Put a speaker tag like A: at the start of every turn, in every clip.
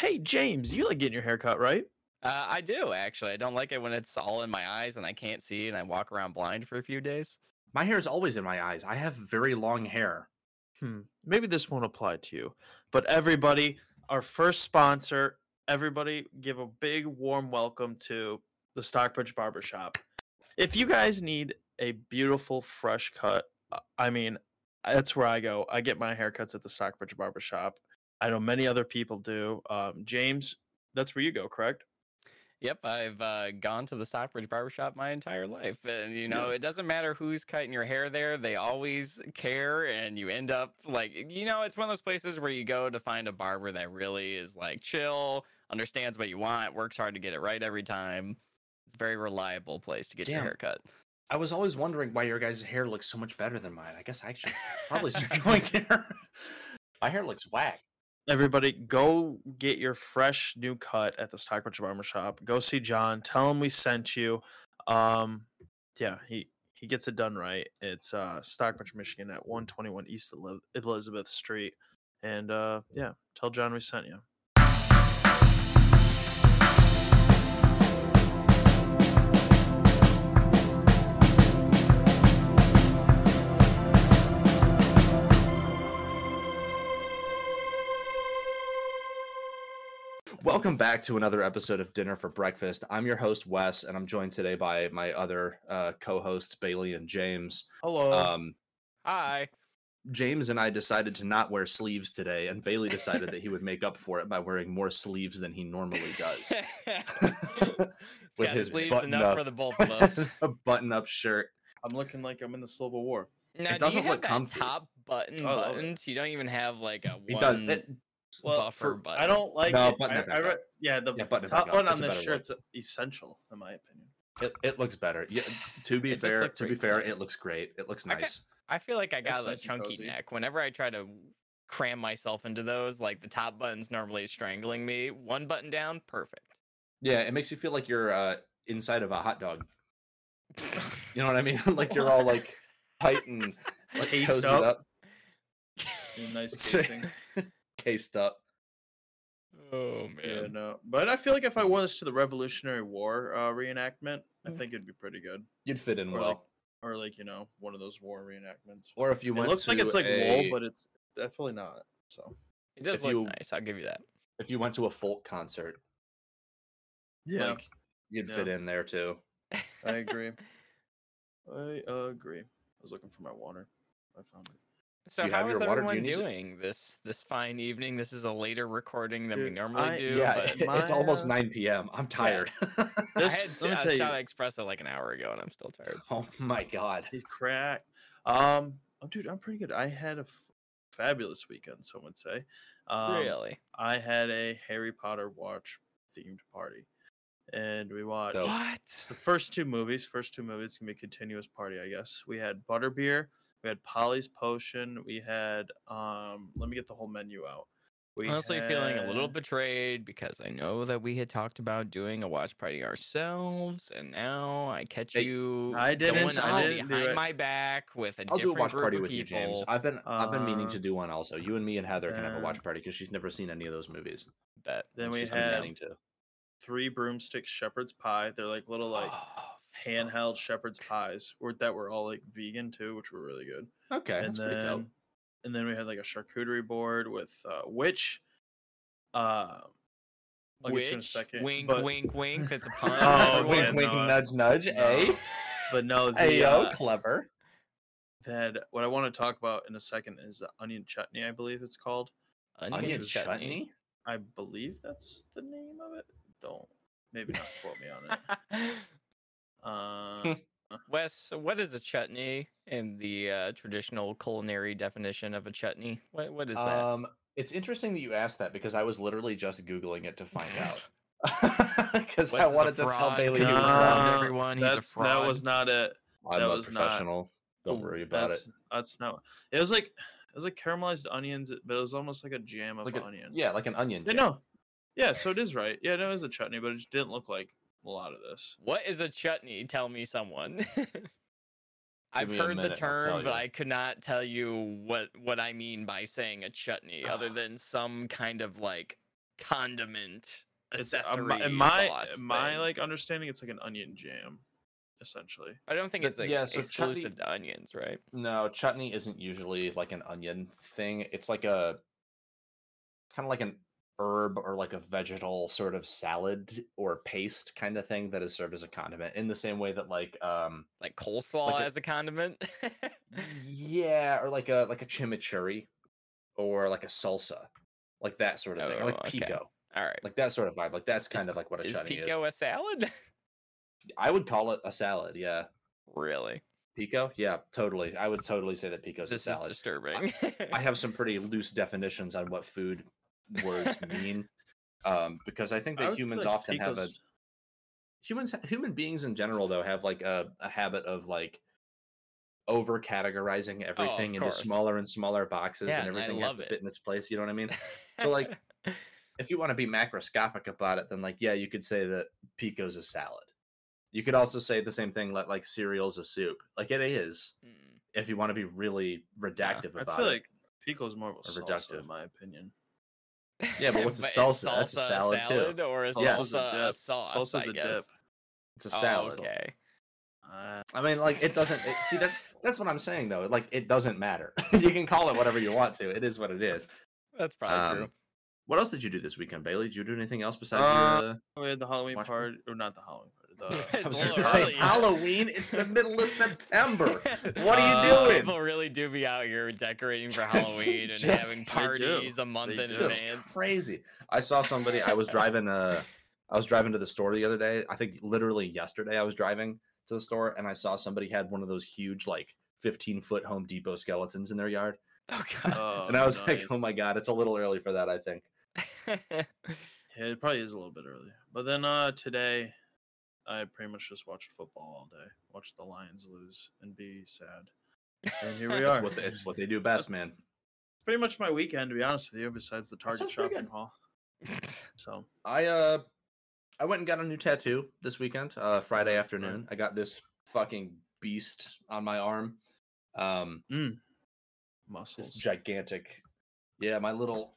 A: Hey, James, you like getting your hair cut, right?
B: Uh, I do actually. I don't like it when it's all in my eyes and I can't see and I walk around blind for a few days.
C: My hair is always in my eyes. I have very long hair.
A: Hmm. Maybe this won't apply to you, but everybody, our first sponsor, everybody, give a big warm welcome to the Stockbridge Barbershop. If you guys need a beautiful fresh cut, I mean, that's where I go. I get my haircuts at the Stockbridge Barbershop. I know many other people do. Um, James, that's where you go, correct?
B: Yep, I've uh, gone to the Stockbridge Barbershop my entire life. And, you know, it doesn't matter who's cutting your hair there, they always care. And you end up like, you know, it's one of those places where you go to find a barber that really is like chill, understands what you want, works hard to get it right every time. It's a very reliable place to get your
C: Damn.
B: hair cut.
C: I was always wondering why your guys' hair looks so much better than mine. I guess I should probably start going there. My hair looks whack.
A: Everybody, go get your fresh new cut at the Stockbridge Barbershop. Go see John. Tell him we sent you. Um, yeah, he he gets it done right. It's uh, Stockbridge, Michigan, at 121 East Elizabeth Street. And uh, yeah, tell John we sent you.
C: Welcome back to another episode of Dinner for Breakfast. I'm your host Wes, and I'm joined today by my other uh, co-hosts Bailey and James.
A: Hello.
C: Um,
B: Hi.
C: James and I decided to not wear sleeves today, and Bailey decided that he would make up for it by wearing more sleeves than he normally does. With
B: got
C: his
B: sleeves
C: button
B: enough
C: up.
B: for the both of us.
C: a button-up shirt.
A: I'm looking like I'm in the Civil War.
B: Now, do
C: doesn't
B: you have
C: look
B: that
C: comfy.
B: top button
A: I love it.
B: buttons? You don't even have like a
C: He
B: one
C: does. It,
B: buffer
A: for-
B: button.
A: I don't like
C: No,
A: it.
C: button
A: I,
C: it back
A: I yeah, the
C: Yeah, button it
A: top
C: back up.
A: one on
C: It's
A: this
C: better look.
A: shirt's essential, in my opinion.
C: it, it looks better. Yeah, to be
B: It
C: fair, to be fair,
B: clean.
C: it looks great. It looks
B: I ca-
C: nice.
B: I feel like I got
A: It's
B: a
A: nice
B: chunky
A: cozy.
B: neck. Whenever I try to cram myself into those, like the top button's normally strangling me. One button down, perfect.
C: Yeah, it makes you feel like you're uh, inside of a hot dog. You know what I mean? like you're all like tight and like
A: Cased up.
C: up,
A: Nice casing.
C: Cased up.
B: oh
A: Yeah,
B: man.
A: no. But I feel like if I wore this to the Revolutionary War uh, reenactment, I
B: Mm.
A: think it'd be pretty good.
C: You'd fit in
A: Or
C: well.
A: like, or like you know, one of those war reenactments.
C: or if you
A: it
C: went
A: looks like it's like
C: a,
A: wool, but it's definitely not. So
B: It does
C: If
B: look
C: you-
B: nice. I'll give you that.
C: if you went to a folk concert, like you'd fit in there too.
A: I agree. I agree. I was looking for my water. I found it.
B: So
C: you have
B: how is
C: your water
B: everyone
C: genies?
B: doing this this fine evening? This is a later recording than we normally
A: I-
B: do.
C: yeah,
B: but
A: my,
C: it's almost
A: uh,
C: 9 p.m. I'm tired.
B: I
A: This,
B: had
A: let me
B: a
A: tell you,
B: shot of espresso like an hour ago, and I'm still tired.
C: oh my god.
A: he's cracked. Um, oh, dude, I'm pretty good. I had a f- fabulous weekend. Some would say. Um,
B: really?
A: I had a Harry Potter watch themed party, and we watched
B: What?
A: the first two movies. First two movies can be a continuous party, I guess. We had Butterbeer, we had Polyjuice Potion, we had um. Let me get the whole menu out. We
B: Honestly, feeling a little betrayed because I know that we had talked about doing a watch party ourselves, and now I catch
C: Hey,
B: you
A: I didn't-
B: going
A: I
B: on
A: didn't do
B: behind
A: it.
B: my back with a
C: I'll do a watch
B: group
C: party
B: of
C: with you, James.
B: people.
C: I've been I've been meaning
A: Uh,
C: to do one also. You and me and Heather can have a
A: uh,
C: watch party because she's never seen any of those movies.
B: Bet.
A: Then we
C: she's been
A: had
C: to.
A: three broomstick shepherd's pie. They're like little like
B: Oh,
A: handheld shepherd's pies, or that were all like vegan too, which were really good.
C: Okay,
A: and
C: that's
A: then
C: pretty dope.
A: and then we had like a charcuterie board with uh, which uh I'll get to in a
B: Which
A: second.
B: wink,
A: but,
B: wink, wink. That's a pun.
A: Oh,
B: wink,
A: yeah, no,
C: nudge, nudge.
A: no. But no, the
C: Ayo,
A: uh,
C: clever.
A: that what I want to talk about in a second is the onion chutney, I believe it's called.
B: Onion,
C: Onion
B: chutney.
C: chutney.
A: I believe that's the name of it. Don't maybe not quote me on it. Uh,
B: Wes, what is a chutney in the uh, traditional culinary definition of a chutney? What what is that?
C: Um, it's interesting that you asked that because I was literally just googling it to find out. Because I wanted to tell
B: fraud.
C: Bailey he was
B: Nah.
C: wrong.
A: Uh,
B: everyone, he's a
A: that's, That was not it.
C: I'm
A: that
C: a
A: was not-
C: professional. Don't worry about
A: that's,
C: it.
A: That's not. It was like it was like caramelized onions, but it was almost like a jam
C: It's
A: of
C: like a,
A: onion.
C: yeah, like an onion.
A: Yeah, no. Yeah, so it is right. Yeah, no, it is a chutney, but it just didn't look like a lot of this.
B: What is a chutney? Tell me someone. I've
C: me
B: heard the
C: minute, I'll
B: term, but. I could not tell you what what I mean by saying a chutney, other than some kind of like condiment
A: It's uh,
B: accessory
A: my, in my
B: sauce
A: my
B: thing.
A: like understanding. It's like an onion jam, essentially.
B: I don't think
C: the-
B: it's like
C: yeah, so
B: exclusive
C: chutney-
B: to onions, right?
C: No, chutney isn't usually like an onion thing. It's like a kind of like an herb or like a vegetal sort of salad or paste kind of thing that is served as a condiment in the same way that like um
B: Like coleslaw
C: a-
B: as a condiment.
C: yeah, or like a like a chimichurri or like a salsa. Like that sort of thing. Or like
B: Oh, okay.
C: pico.
B: All right.
C: Like that sort of vibe. Like that's kind
B: Is-
C: of like what a
B: Is pico a salad?
C: I would call it a salad, yeah.
B: really?
C: Pico? Yeah, totally. I would totally say that pico's
B: This
C: a
B: is
C: salad.
B: disturbing.
C: I have some pretty loose definitions on what food words mean, um, because I think that
A: feel
C: humans often have a humans human beings in general though have like a, a habit of like over categorizing everything into
B: Oh, course.
C: smaller and smaller boxes
B: Yeah,
C: and
B: and
C: everything has to
B: it.
C: fit in its place you know what i mean So, like, if you want to be macroscopic about it then like yeah you could say that pico's a salad you could also say the same thing like like cereal's a soup like it is
B: Mm.
C: if you want to be really redactive
A: I
C: about
A: feel
C: it
A: like pico's more of a
C: reductive.
A: in my opinion.
C: Yeah, but what's a
B: is
C: salsa? That's a
B: salsa
C: salad, too.
B: Or is
C: Yes.
A: A
B: salsa a
A: dip.
B: sauce?
A: Salsa's
B: I
A: a
B: guess.
A: dip.
C: it's a
B: Oh,
C: salad
B: okay.
A: Uh,
C: I mean, like it doesn't. It, see, that's that's what I'm saying though. Like it doesn't matter. you can call it whatever you want to. It is what it is.
B: That's probably true.
C: Um, what else did you do this weekend, Bailey? Did you do anything else besides
A: Uh,
C: your? Uh...
A: we had the Halloween
C: watch
A: party, or not the Halloween party. The,
B: It's
C: I was going to say. Halloween. It's the middle of September. What
A: Uh,
C: are you
B: These
C: doing?
B: People really do be out here decorating for Halloween and having
C: Just-
A: They do.
B: parties a month
A: They
B: in.
C: Just
B: advance.
C: crazy. I saw somebody. I was driving. Uh, I was driving to the store the other day. I think literally yesterday. I was driving to the store and I saw somebody had one of those huge, like 15 foot Home Depot skeletons in their yard.
B: Oh god.
A: Oh,
C: and I was like,
A: nice.
C: oh my god, it's a little early for that. I think.
A: Yeah, it probably is a little bit early. But then uh today, I pretty much just watched football all day. Watched the Lions lose and be sad. And here we
C: It's
A: are.
C: what they, it's what they do best, man.
A: It's Pretty much my weekend, to be honest with you. Besides the Target shopping haul. So
C: I uh I went and got a new tattoo this weekend, uh Friday
A: That's fun.
C: afternoon. I got this fucking beast on my arm. Um
A: mm,
C: this
A: muscles.
C: gigantic yeah, my little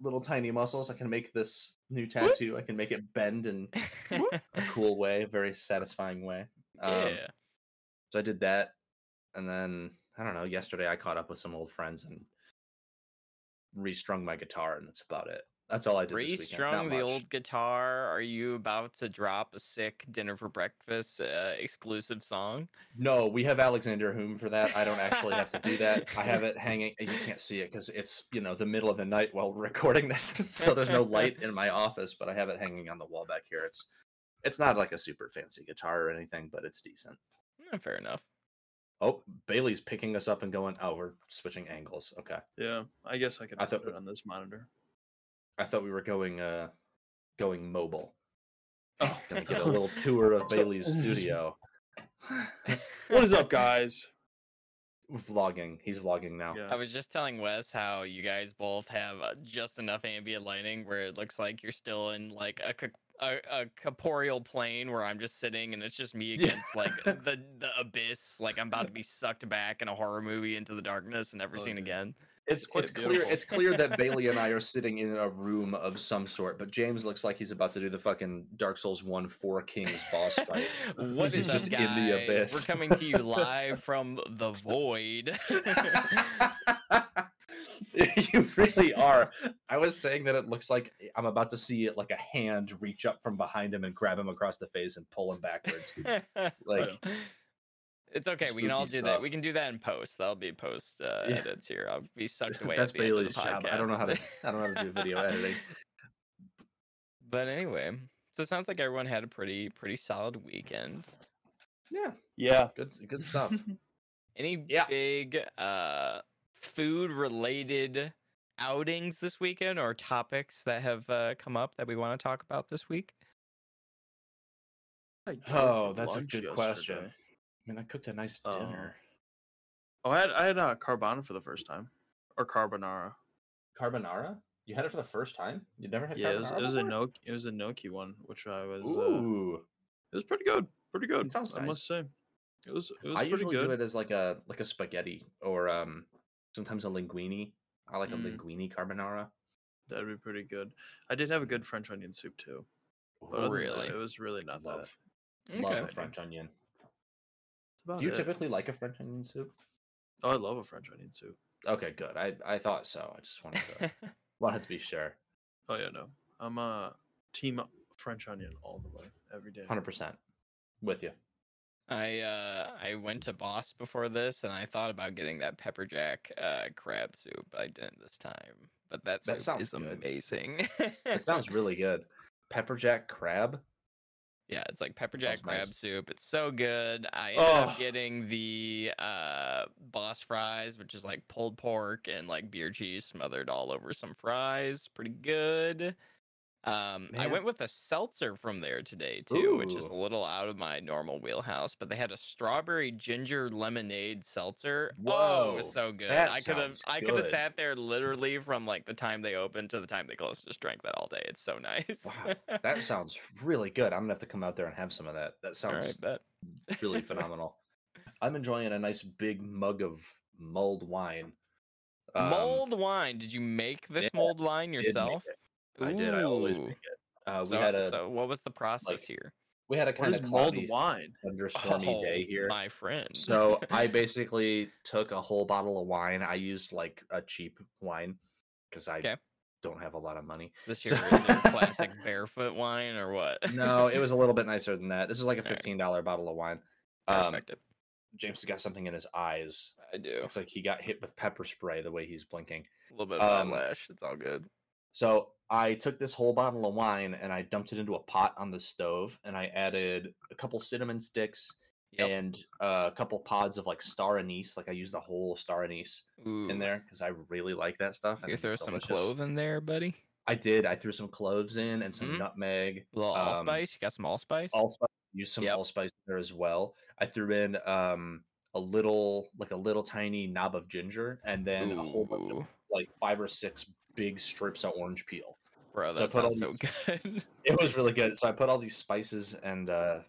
C: little tiny muscles. I can make this new tattoo. I can make it bend in a cool way, a very satisfying way. Um,
B: yeah.
C: So I did that, and then I don't know. Yesterday I caught up with some old friends and restrung my guitar, and that's about it. That's all I did. this weekend.
B: Restrung
C: Not
B: the old guitar. Are you about to drop a sick dinner for breakfast uh, exclusive song?
C: No, we have Alexander Hume for that. I don't actually have to do that. I have it hanging. You can't see it because it's you know the middle of the night while recording this, so there's no light in my office. But I have it hanging on the wall back here. It's it's not like a super fancy guitar or anything, but it's decent.
B: Eh, fair enough.
C: Oh, Bailey's picking us up and going. Oh, we're switching angles. Okay,
A: Yeah, I guess I could
C: I
A: put
C: thought-
A: it on this monitor.
C: I thought we were going uh going mobile.
A: Oh,
C: Gonna get a little tour of Bailey's studio.
A: what is up, guys?
C: Vlogging. He's vlogging now.
A: Yeah.
B: I was just telling Wes how you guys both have uh, just enough ambient lighting where it looks like you're still in like a a, a corporeal plane where I'm just sitting and it's just me
C: Yeah.
B: against like the the abyss, like I'm about to be sucked back in a horror movie into the darkness and never
A: Oh,
B: seen
A: dude.
B: again.
C: It's it's clear it's clear that Bailey and I are sitting in a room of some sort, but James looks like he's about to do the fucking Dark Souls 1 Four Kings boss fight.
B: what is
C: just
B: up,
C: in the
B: guys?
C: abyss.
B: We're coming to you live from the void.
C: you really are. I was saying that it looks like I'm about to see it like a hand reach up from behind him and grab him across the face and pull him backwards. Like
B: it's okay. We can all do
C: spooky
B: that. We can do that in post. That'll be post uh,
C: Yeah.
B: edits here. I'll be sucked away.
C: that's
B: at the end of
C: Bailey's
B: the
C: job. I don't know how to. I don't know how to do video editing.
B: But anyway, so it sounds like everyone had a pretty pretty solid weekend.
C: Yeah,
A: Yeah.
C: good good stuff.
B: Any
C: Yeah.
B: big uh food related outings this weekend or topics that have uh, come up that we want to talk about this week?
C: Oh, that's a good question.
A: yesterday.
C: I mean, I cooked a nice
A: Oh.
C: dinner.
A: Oh, I had I had uh, carbona for the first time, or carbonara.
C: Carbonara? You had it for the first time? You never had
A: Yeah, it was, it was a gnocchi. It was a gnocchi one, which I was. Uh,
C: Ooh.
A: it was pretty good. Pretty good.
C: sounds
A: I must say. It was. It was
C: I
A: pretty
C: usually
A: good.
C: do it as like a like a spaghetti or um sometimes a linguine. I like a
A: Mm.
C: linguine carbonara.
A: That'd be pretty good. I did have a good French onion soup too. But that,
B: Really?
A: it was really not
C: Love,
A: that.
C: love
B: Okay.
C: French onion.
A: That's about
C: Do you
A: it.
C: typically like a French onion soup?
A: Oh, I love a French onion soup.
C: Okay, good. I, I thought so. I just wanted to wanted to be sure.
A: Oh yeah, no. I'm a team French onion all the way, every day.
C: Hundred percent with you.
B: I uh I went to Boss before this and I thought about getting that pepper jack uh crab soup, but I didn't this time. But that,
C: That
B: soup
C: sounds
B: is
C: good.
B: amazing.
C: It sounds really good. Pepper jack crab.
B: Yeah, it's like pepper jack crab
C: nice.
B: soup. It's so good. I ended
A: Oh.
B: up getting the uh boss fries, which is like pulled pork and like beer cheese smothered all over some fries. Pretty good. Um, I went with a seltzer from there today too, which is a little out of my normal wheelhouse. But they had a strawberry ginger lemonade seltzer. Oh, it
C: Whoa,
B: was so good. I could have I could have sat there literally from like the time they opened to the time they closed. Just drank that all day. It's so nice.
C: Wow, that sounds really good. I'm gonna have to come out there and have some of that. That sounds
B: bet.
C: really phenomenal. I'm enjoying a nice big mug of mulled wine. Um,
B: mold wine. Did you make this
C: yeah,
B: mold wine yourself?
C: It. I did. I always
B: Ooh.
C: make it. Uh, we
B: so,
C: had a
B: so what was the process here?
C: we had a kind of
A: mulled wine?
C: thunderstormy day
B: Oh,
C: here.
B: my friend.
C: So I basically took a whole bottle of wine. I used like a cheap wine because I
B: 'Kay.
C: don't have a lot of money.
B: is this your regular classic barefoot wine or what?
C: No, it was a little bit nicer than that. This is like a fifteen dollar bottle of wine. Um. James has got something in his eyes.
B: I do.
C: Looks like he got hit with pepper spray the way he's blinking.
B: A little bit of
C: um,
B: eyelash. It's all good.
C: So I took this whole bottle of wine and I dumped it into a pot on the stove and I added a couple cinnamon sticks
B: Yep.
C: and uh, a couple pods of like star anise. Like I used the whole star anise
B: Ooh.
C: in there because I really like that stuff.
B: You throw some clove in there, buddy.
C: I did. I threw some cloves in and some
B: Mhm.
C: nutmeg.
B: A little
C: um,
B: allspice. You got some allspice?
C: Allspice. Use some
B: Yep.
C: allspice there as well. I threw in um, a little, like a little tiny knob of ginger, and then a whole bunch of like five or six big strips of orange peel.
B: bro,
C: so
B: that
C: all
B: sounds so good.
C: It was really good. So I put all these spices and uh,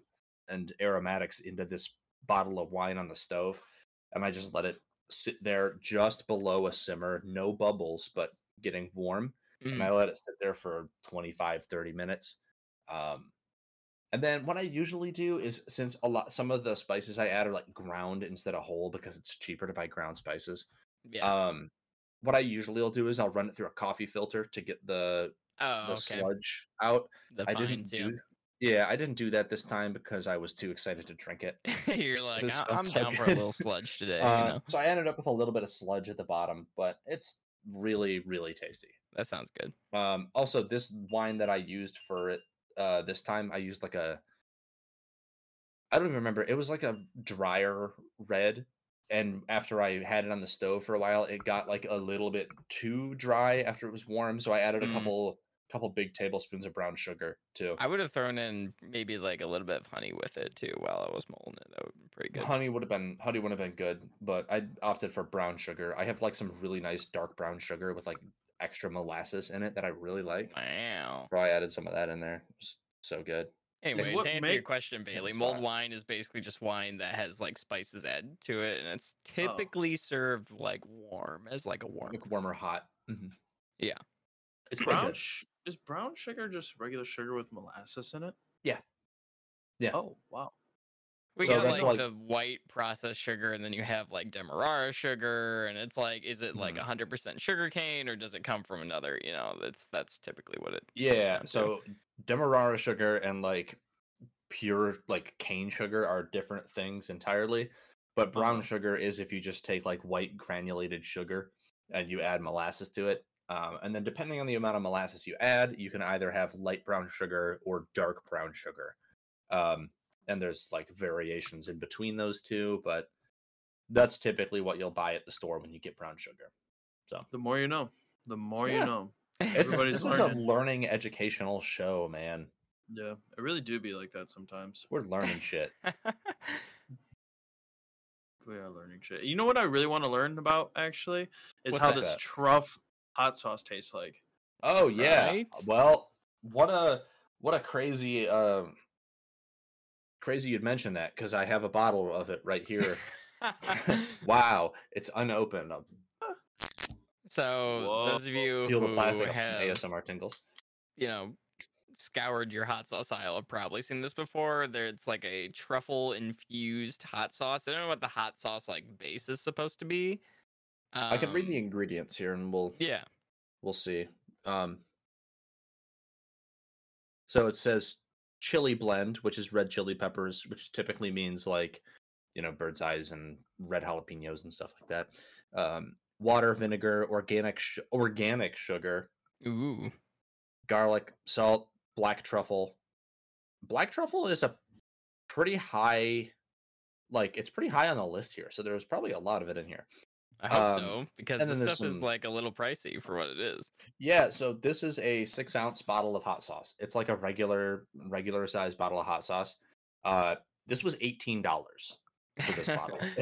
C: and aromatics into this bottle of wine on the stove, and I just let it sit there just below a simmer, no bubbles, but getting warm. and I
B: Mm,
C: let it sit there for 25 30 minutes um and then what i usually do is since a lot some of the spices i add are like ground instead of whole because it's cheaper to buy ground spices
B: yeah.
C: um what i usually will do is i'll run it through a coffee filter to get the
B: oh,
C: the
B: okay.
C: sludge out
B: The
C: i didn't
B: yeah.
C: do yeah i didn't do that this time because i was too excited to drink it
B: You're like, "I-
C: smells
B: I'm
C: so
B: down for a little sludge today.
C: Uh,
B: you know,
C: so i ended up with a little bit of sludge at the bottom but it's really really tasty
B: that sounds good.
C: Um, also, this wine that I used for it uh, this time, I used like a. I don't even remember. It was like a drier red, and after I had it on the stove for a while, it got like a little bit too dry after it was warm. So I added a
B: Mm.
C: couple couple big tablespoons of brown sugar too.
B: I would have thrown in maybe like a little bit of honey with it too while I was molding it. That would be pretty good.
C: Honey would have been honey would have been good, but I opted for brown sugar. I have like some really nice dark brown sugar with like extra molasses in it that I really like.
B: Wow.
C: Probably added some of that in there. So good.
B: Anyway,
A: what
B: to answer your question, Bailey,
C: It's
B: mulled wine is basically just wine that has like spices added to it, and it's
C: Oh.
B: typically served like warm as like a warm.
C: like warm or hot. Mhm.
B: Yeah.
C: it's
A: Brown sh- is brown sugar just regular sugar with molasses in it?
C: Yeah. Yeah.
A: Oh wow.
B: We
C: So
B: got like,
C: like-
B: the white processed sugar, and then you have like demerara sugar, and it's like, is it like
C: Mhm.
B: hundred percent sugar cane, or does it come from another? You know, that's that's typically what it.
C: Yeah,
B: to.
C: so demerara sugar and like pure like cane sugar are different things entirely. But brown
A: Uh-huh.
C: sugar is if you just take like white granulated sugar and you add molasses to it. Um, and then depending on the amount of molasses you add, you can either have light brown sugar or dark brown sugar. Um, and there's like variations in between those two, but that's typically what you'll buy at the store when you get brown sugar.
A: So the more you know, the more
C: Yeah.
A: you know.
C: It's
A: Everybody's
C: this is a
A: learning.
C: educational show, man.
A: Yeah, I really do be like that sometimes.
C: We're learning shit.
A: We are learning shit. You know what I really want to learn about actually is
B: What's
A: how this truff hot sauce tastes like.
C: Oh yeah.
B: Right?
C: Well, what a what a crazy um crazy you'd mention that because I have a bottle of it right here. wow, it's unopened. Um,
B: So those of you
C: Feel the
B: who
C: plastic of
B: have,
C: ASMR tingles.
B: you know, scoured your hot sauce aisle have probably seen this before. There, it's like a truffle infused hot sauce. I don't know what the hot sauce like base is supposed to be.
C: I can read the
B: Um,
C: ingredients here, and we'll
B: Yeah.
C: we'll see. Um, so it says chili blend, which is red chili peppers, which typically means like you know bird's eyes and red jalapenos and stuff like that. Um, water, vinegar, organic sh- organic sugar,
B: Ooh.
C: garlic, salt, black truffle. Black truffle is a pretty high, like it's pretty high on the list here. So there's probably a lot of it in here.
B: I hope
C: Um,
B: so because
C: and
B: this
C: then there's
B: stuff is like a little pricey for what it is.
C: Yeah, so this is a six ounce bottle of hot sauce. It's like a regular regular size bottle of hot sauce. Uh, this was eighteen dollars for this bottle.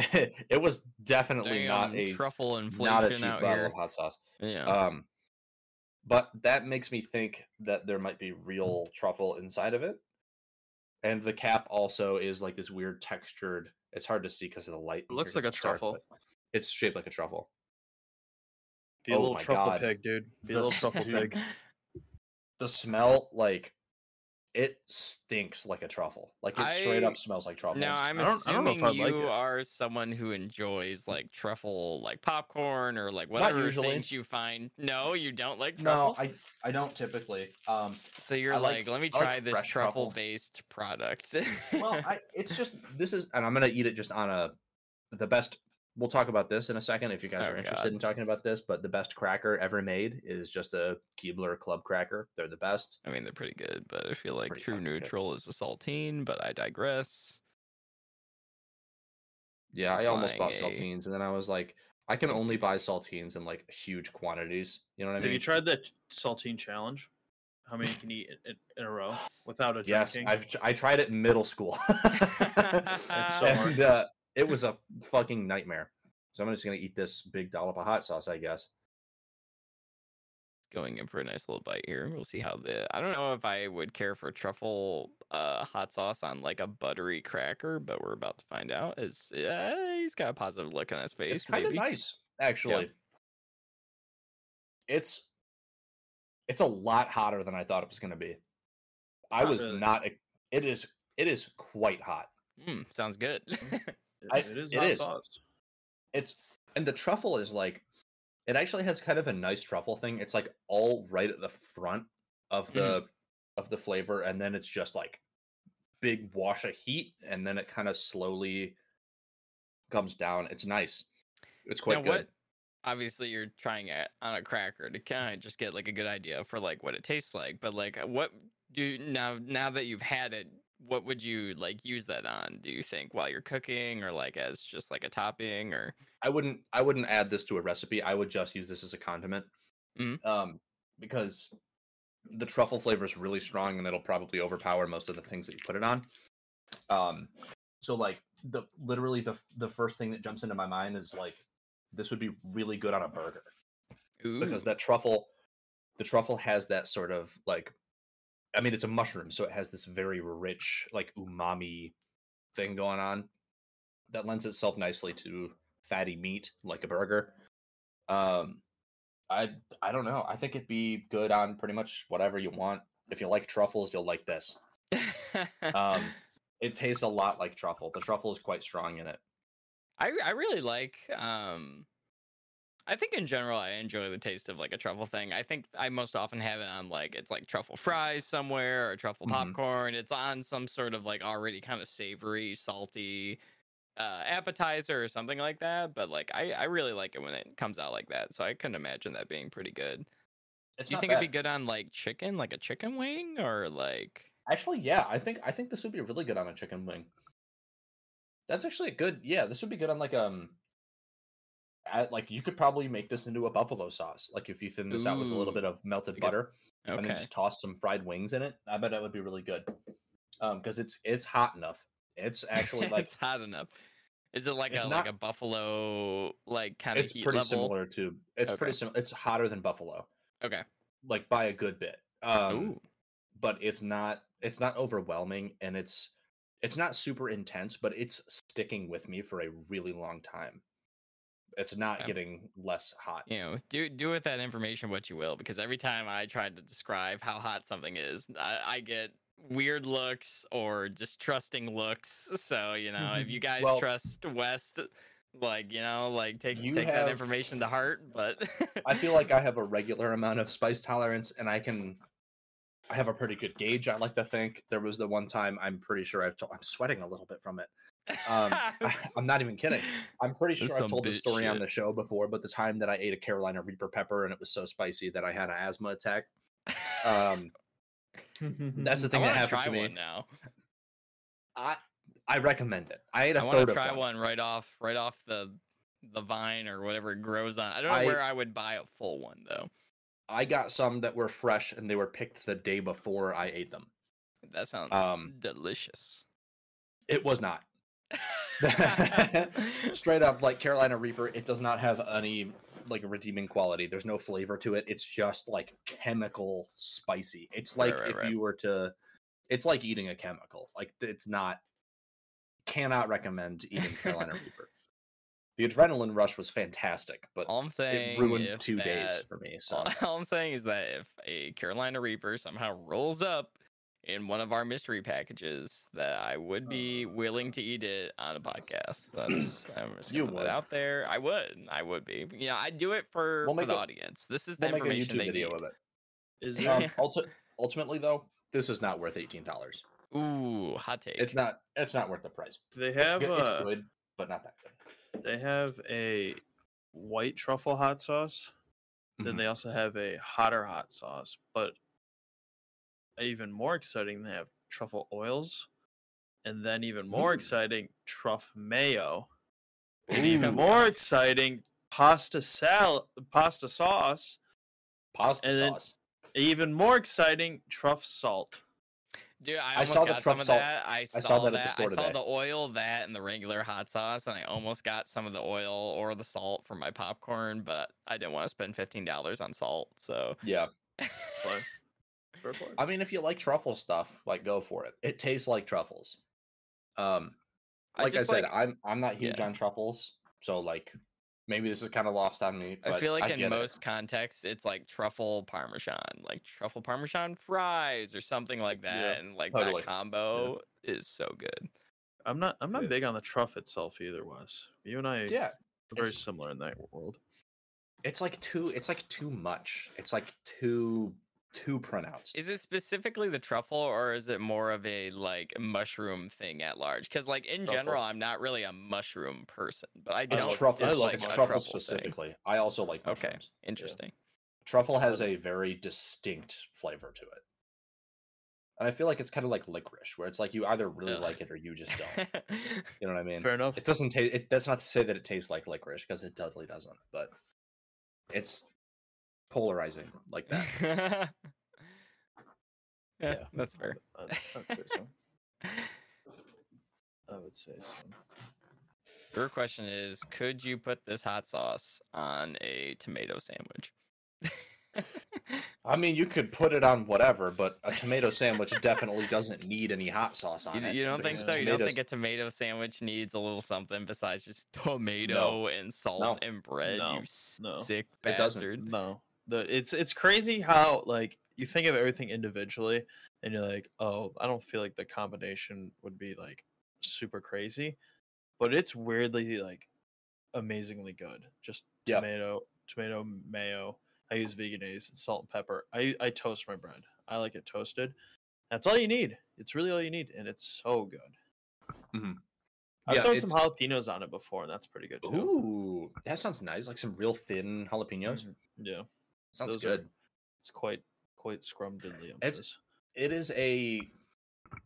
C: it was definitely not a
B: truffle inflation
C: not a cheap
B: out
C: bottle
B: here.
C: of hot sauce.
B: Yeah.
C: Um, but that makes me think that there might be real truffle inside of it. And the cap also is like this weird textured. It's hard to see because of the light. in
A: looks like a truffle.
C: It's shaped like a truffle.
A: Be a
C: Oh
A: little truffle
C: God.
A: pig, dude. Be a
C: The
A: little truffle pig.
C: The smell, like, it stinks like a truffle. Like it straight
B: I-
C: up smells like truffles.
B: Now I'm
A: I don't- I don't know if
B: assuming
A: I'd like
B: you
A: it.
B: are someone who enjoys like truffle, like popcorn or like whatever
C: usually.
B: things you find. No, you don't like
C: no,
B: truffle.
C: I I don't typically. Um,
B: so you're like,
C: like-
B: let me
C: I like
B: try this
C: truffle.
B: truffle-based product.
C: well, I, it's just this is, and I'm gonna eat it just on a the best. We'll talk about this in a second if you guys
B: Oh,
C: are interested
B: God.
C: in talking about this. But the best cracker ever made is just a Keebler Club cracker. They're the best.
B: I mean, they're pretty good, but I feel like
C: Pretty
B: True
C: fucking good.
B: Neutral is a saltine. But I digress.
C: Yeah, I almost bought
B: a-
C: saltines, and then I was like, I can only buy saltines in like huge quantities. You know what I mean?
A: Have you tried the saltine challenge? How many you can eat in, in a row without a
C: Yes,
A: drinking?
C: I've I tried it in middle school.
A: It's so hard.
C: and uh, it was a fucking nightmare. So I'm just gonna eat this big dollop of hot sauce, I guess.
B: Going in for a nice little bite here. We'll see how the. I don't know if I would care for truffle uh, hot sauce on like a buttery cracker, but we're about to find out. Is uh, he's got a positive look on his face?
C: It's kind of nice, actually. It's it's a lot hotter than I thought it was gonna be. I
A: Not
C: was
A: really.
C: not. It is. It is quite hot.
B: Mm, sounds good.
A: It-
C: I-
A: it is
C: it
A: hot
C: is.
A: sauce.
C: It's and the truffle is like. It actually has kind of a nice truffle thing. It's like all right at the front of the mm. of the flavor, and then it's just like big wash of heat, and then it kind of slowly comes down. It's nice. It's quite
B: now,
C: good.
B: what? Obviously, you're trying it on a cracker to kind of just get like a good idea for like what it tastes like. But like, what do now? Now that you've had it, what would you like use that on? Do you think while you're cooking, or like as just like a topping, or
C: I wouldn't I wouldn't add this to a recipe. I would just use this as a condiment.
B: Mhm.
C: Um because the truffle flavor is really strong and it'll probably overpower most of the things that you put it on. Um so like the literally the the first thing that jumps into my mind is like this would be really good on a burger because that truffle the truffle has that sort of like I mean it's a mushroom so it has this very rich like umami thing going on that lends itself nicely to fatty meat like a burger. Um I I don't know. I think it'd be good on pretty much whatever you want. If you like truffles, you'll like this. Um it tastes a lot like truffle. The truffle is quite strong in it.
B: I I really like um I think in general I enjoy the taste of like a truffle thing. I think I most often have it on like it's like truffle fries somewhere or truffle
C: Mhm.
B: popcorn. It's on some sort of like already kind of savory, salty uh appetizer or something like that. But like I, I really like it when it comes out like that. So I couldn't imagine that being pretty good.
C: It's
B: Do you think
C: bad.
B: it'd be good on like chicken, like a chicken wing or like
C: Actually, yeah, I think I think this would be really good on a chicken wing. That's actually a good. Yeah, this would be good on like um, at, like you could probably make this into a buffalo sauce. Like if you thin this out with a little bit of melted butter and then just toss some fried wings in it. I bet that would be really good. Um, because it's it's hot enough. It's actually like
B: it's hot enough. Is it like a
C: not-
B: like a buffalo like kind of
C: it's pretty
B: level?
C: similar to. It's
B: Okay.
C: pretty similar. It's hotter than buffalo,
B: Okay.
C: like by a good bit. Um,
B: Ooh.
C: but it's not it's not overwhelming and it's it's not super intense but it's sticking with me for a really long time it's not
B: Yeah.
C: getting less hot.
B: you know, do do with that information what you will, because every time I try to describe how hot something is, I, I get weird looks or distrusting looks. So you know, if you guys
C: Well-
B: trust Wes, like you know, like take take
C: have-
B: that information to heart. But
C: I feel like I have a regular amount of spice tolerance, and I can. I have a pretty good gauge. I like to think there was the one time I'm pretty sure I've. To- I'm sweating a little bit from it. Um, I, am not even kidding. I'm pretty sure I've told the story on the show before, but the time that I ate a Carolina Reaper pepper and it was so spicy that I had an asthma attack. Um, that's the thing that happened to me.
B: now.
C: I I recommend it. I ate a
B: I
C: third
B: want to
C: of
B: try
C: one.
B: one right off right off the the vine or whatever it grows on. I don't know
C: I-
B: where I would buy a full one though.
C: I got some that were fresh and they were picked the day before I ate them.
B: That sounds
C: Um,
B: delicious.
C: It was not. Straight up, like Carolina Reaper, it does not have any like redeeming quality. There's no flavor to it. It's just like chemical spicy. It's
B: Right,
C: like
B: right,
C: if
B: right.
C: you were to, it's like eating a chemical. Like it's not. Cannot recommend eating Carolina Reaper. The adrenaline rush was fantastic, but
B: All I'm saying
C: it ruined
B: if
C: two days
B: that-
C: for me. So
B: all, all I'm saying is that if a Carolina Reaper somehow rolls up in one of our mystery packages, that I would be willing to eat it on a podcast. That's I'm just
C: You
B: gonna put
C: would.
B: that out there. I would. I would be. You know, I'd do it for,
C: We'll
B: for the
C: a-
B: audience. This is the
C: we'll make a
B: information
C: YouTube
B: they
C: video
B: need.
C: of it.
A: Is
B: Yeah.
C: Um, ulti- ultimately, though, this is not worth eighteen dollars.
B: Ooh, hot take.
C: It's not. It's not worth the price.
A: Do they
C: It's
A: have?
C: good,
A: uh,
C: it's good, but not that good.
A: They have a white truffle hot sauce. Then
C: Mhm.
A: they also have a hotter hot sauce. But even more exciting, they have truffle oils. And then even more
C: Ooh.
A: exciting, truff mayo. And
B: Ooh.
A: even more exciting, pasta sal pasta sauce.
C: Pasta
A: and then-
C: sauce.
A: Even more exciting, truff salt.
B: Dude, I
C: I saw the
B: got
C: truff
B: some of
C: salt-
B: that. I saw,
C: saw that at the
B: that.
C: store
B: I saw
C: today.
B: the oil, that, and the regular hot sauce, and I almost got some of the oil or the salt for my popcorn, but I didn't want to spend fifteen dollars on salt. So
C: Yeah.
A: Play. Fair play.
C: I mean, if you like truffle stuff, like go for it. It tastes like truffles. Um, like I,
B: just
C: said,
B: like-
C: I'm I'm not huge
B: yeah.
C: on truffles, so like maybe this is kind of lost on me.
B: I feel like
C: get
B: in
C: it.
B: most contexts, it's like truffle parmesan, like truffle parmesan fries or something like that,
A: Yeah,
B: and like
C: totally.
B: that combo is so good.
A: I'm not I'm not big on the truff itself either, Wes. You and I
C: yeah,
A: are very similar in that world.
C: it's like too it's like too much. It's like too too pronounced.
B: Is it specifically the truffle, or is it more of a like mushroom thing at large? Because like in
C: Truffle.
B: general, I'm not really a mushroom person, but I
C: It's
B: don't
C: truffle.
A: I
C: It's,
A: like
C: it's
A: my
C: truffle
B: thing.
C: specifically. I also like
B: Okay,
C: mushrooms.
B: interesting.
C: Truffle has a very distinct flavor to it. And I feel like it's kind of like licorice, where it's like you either really
B: Ugh.
C: like it or you just don't. You know what I mean?
A: Fair enough.
C: It doesn't taste. It, that's not to say that it tastes like licorice because it totally doesn't. But it's polarizing like that.
B: yeah,
A: Yeah.
B: that's fair.
A: I, I'd say so. I would say so.
B: Your question is, could you put this hot sauce on a tomato sandwich?
C: I mean, you could put it on whatever, but a tomato sandwich definitely doesn't need any hot sauce on
B: You,
C: it.
B: you don't think
C: because
B: so? You don't think a tomato sandwich needs a little something besides just tomato and salt
C: No.
B: and bread?
A: No.
B: You
A: No.
B: sick
C: It doesn't.
B: bastard.
A: No, the it's it's crazy how like you think of everything individually, and you're like, oh, I don't feel like the combination would be like super crazy, but it's weirdly like amazingly good. Just
C: Yep.
A: tomato, tomato mayo. I use Vegenaise and salt and pepper. I I toast my bread. I like it toasted. That's all you need. It's really all you need, and it's so good.
C: Mhm.
A: I've
C: Yeah,
A: thrown some jalapenos on it before, and that's pretty good too.
C: Ooh, that sounds nice. Like some real thin jalapenos.
A: Mhm. Yeah,
C: Sounds
A: those are-
C: good.
A: it's quite quite scrumdiddly.
C: It's- It is a.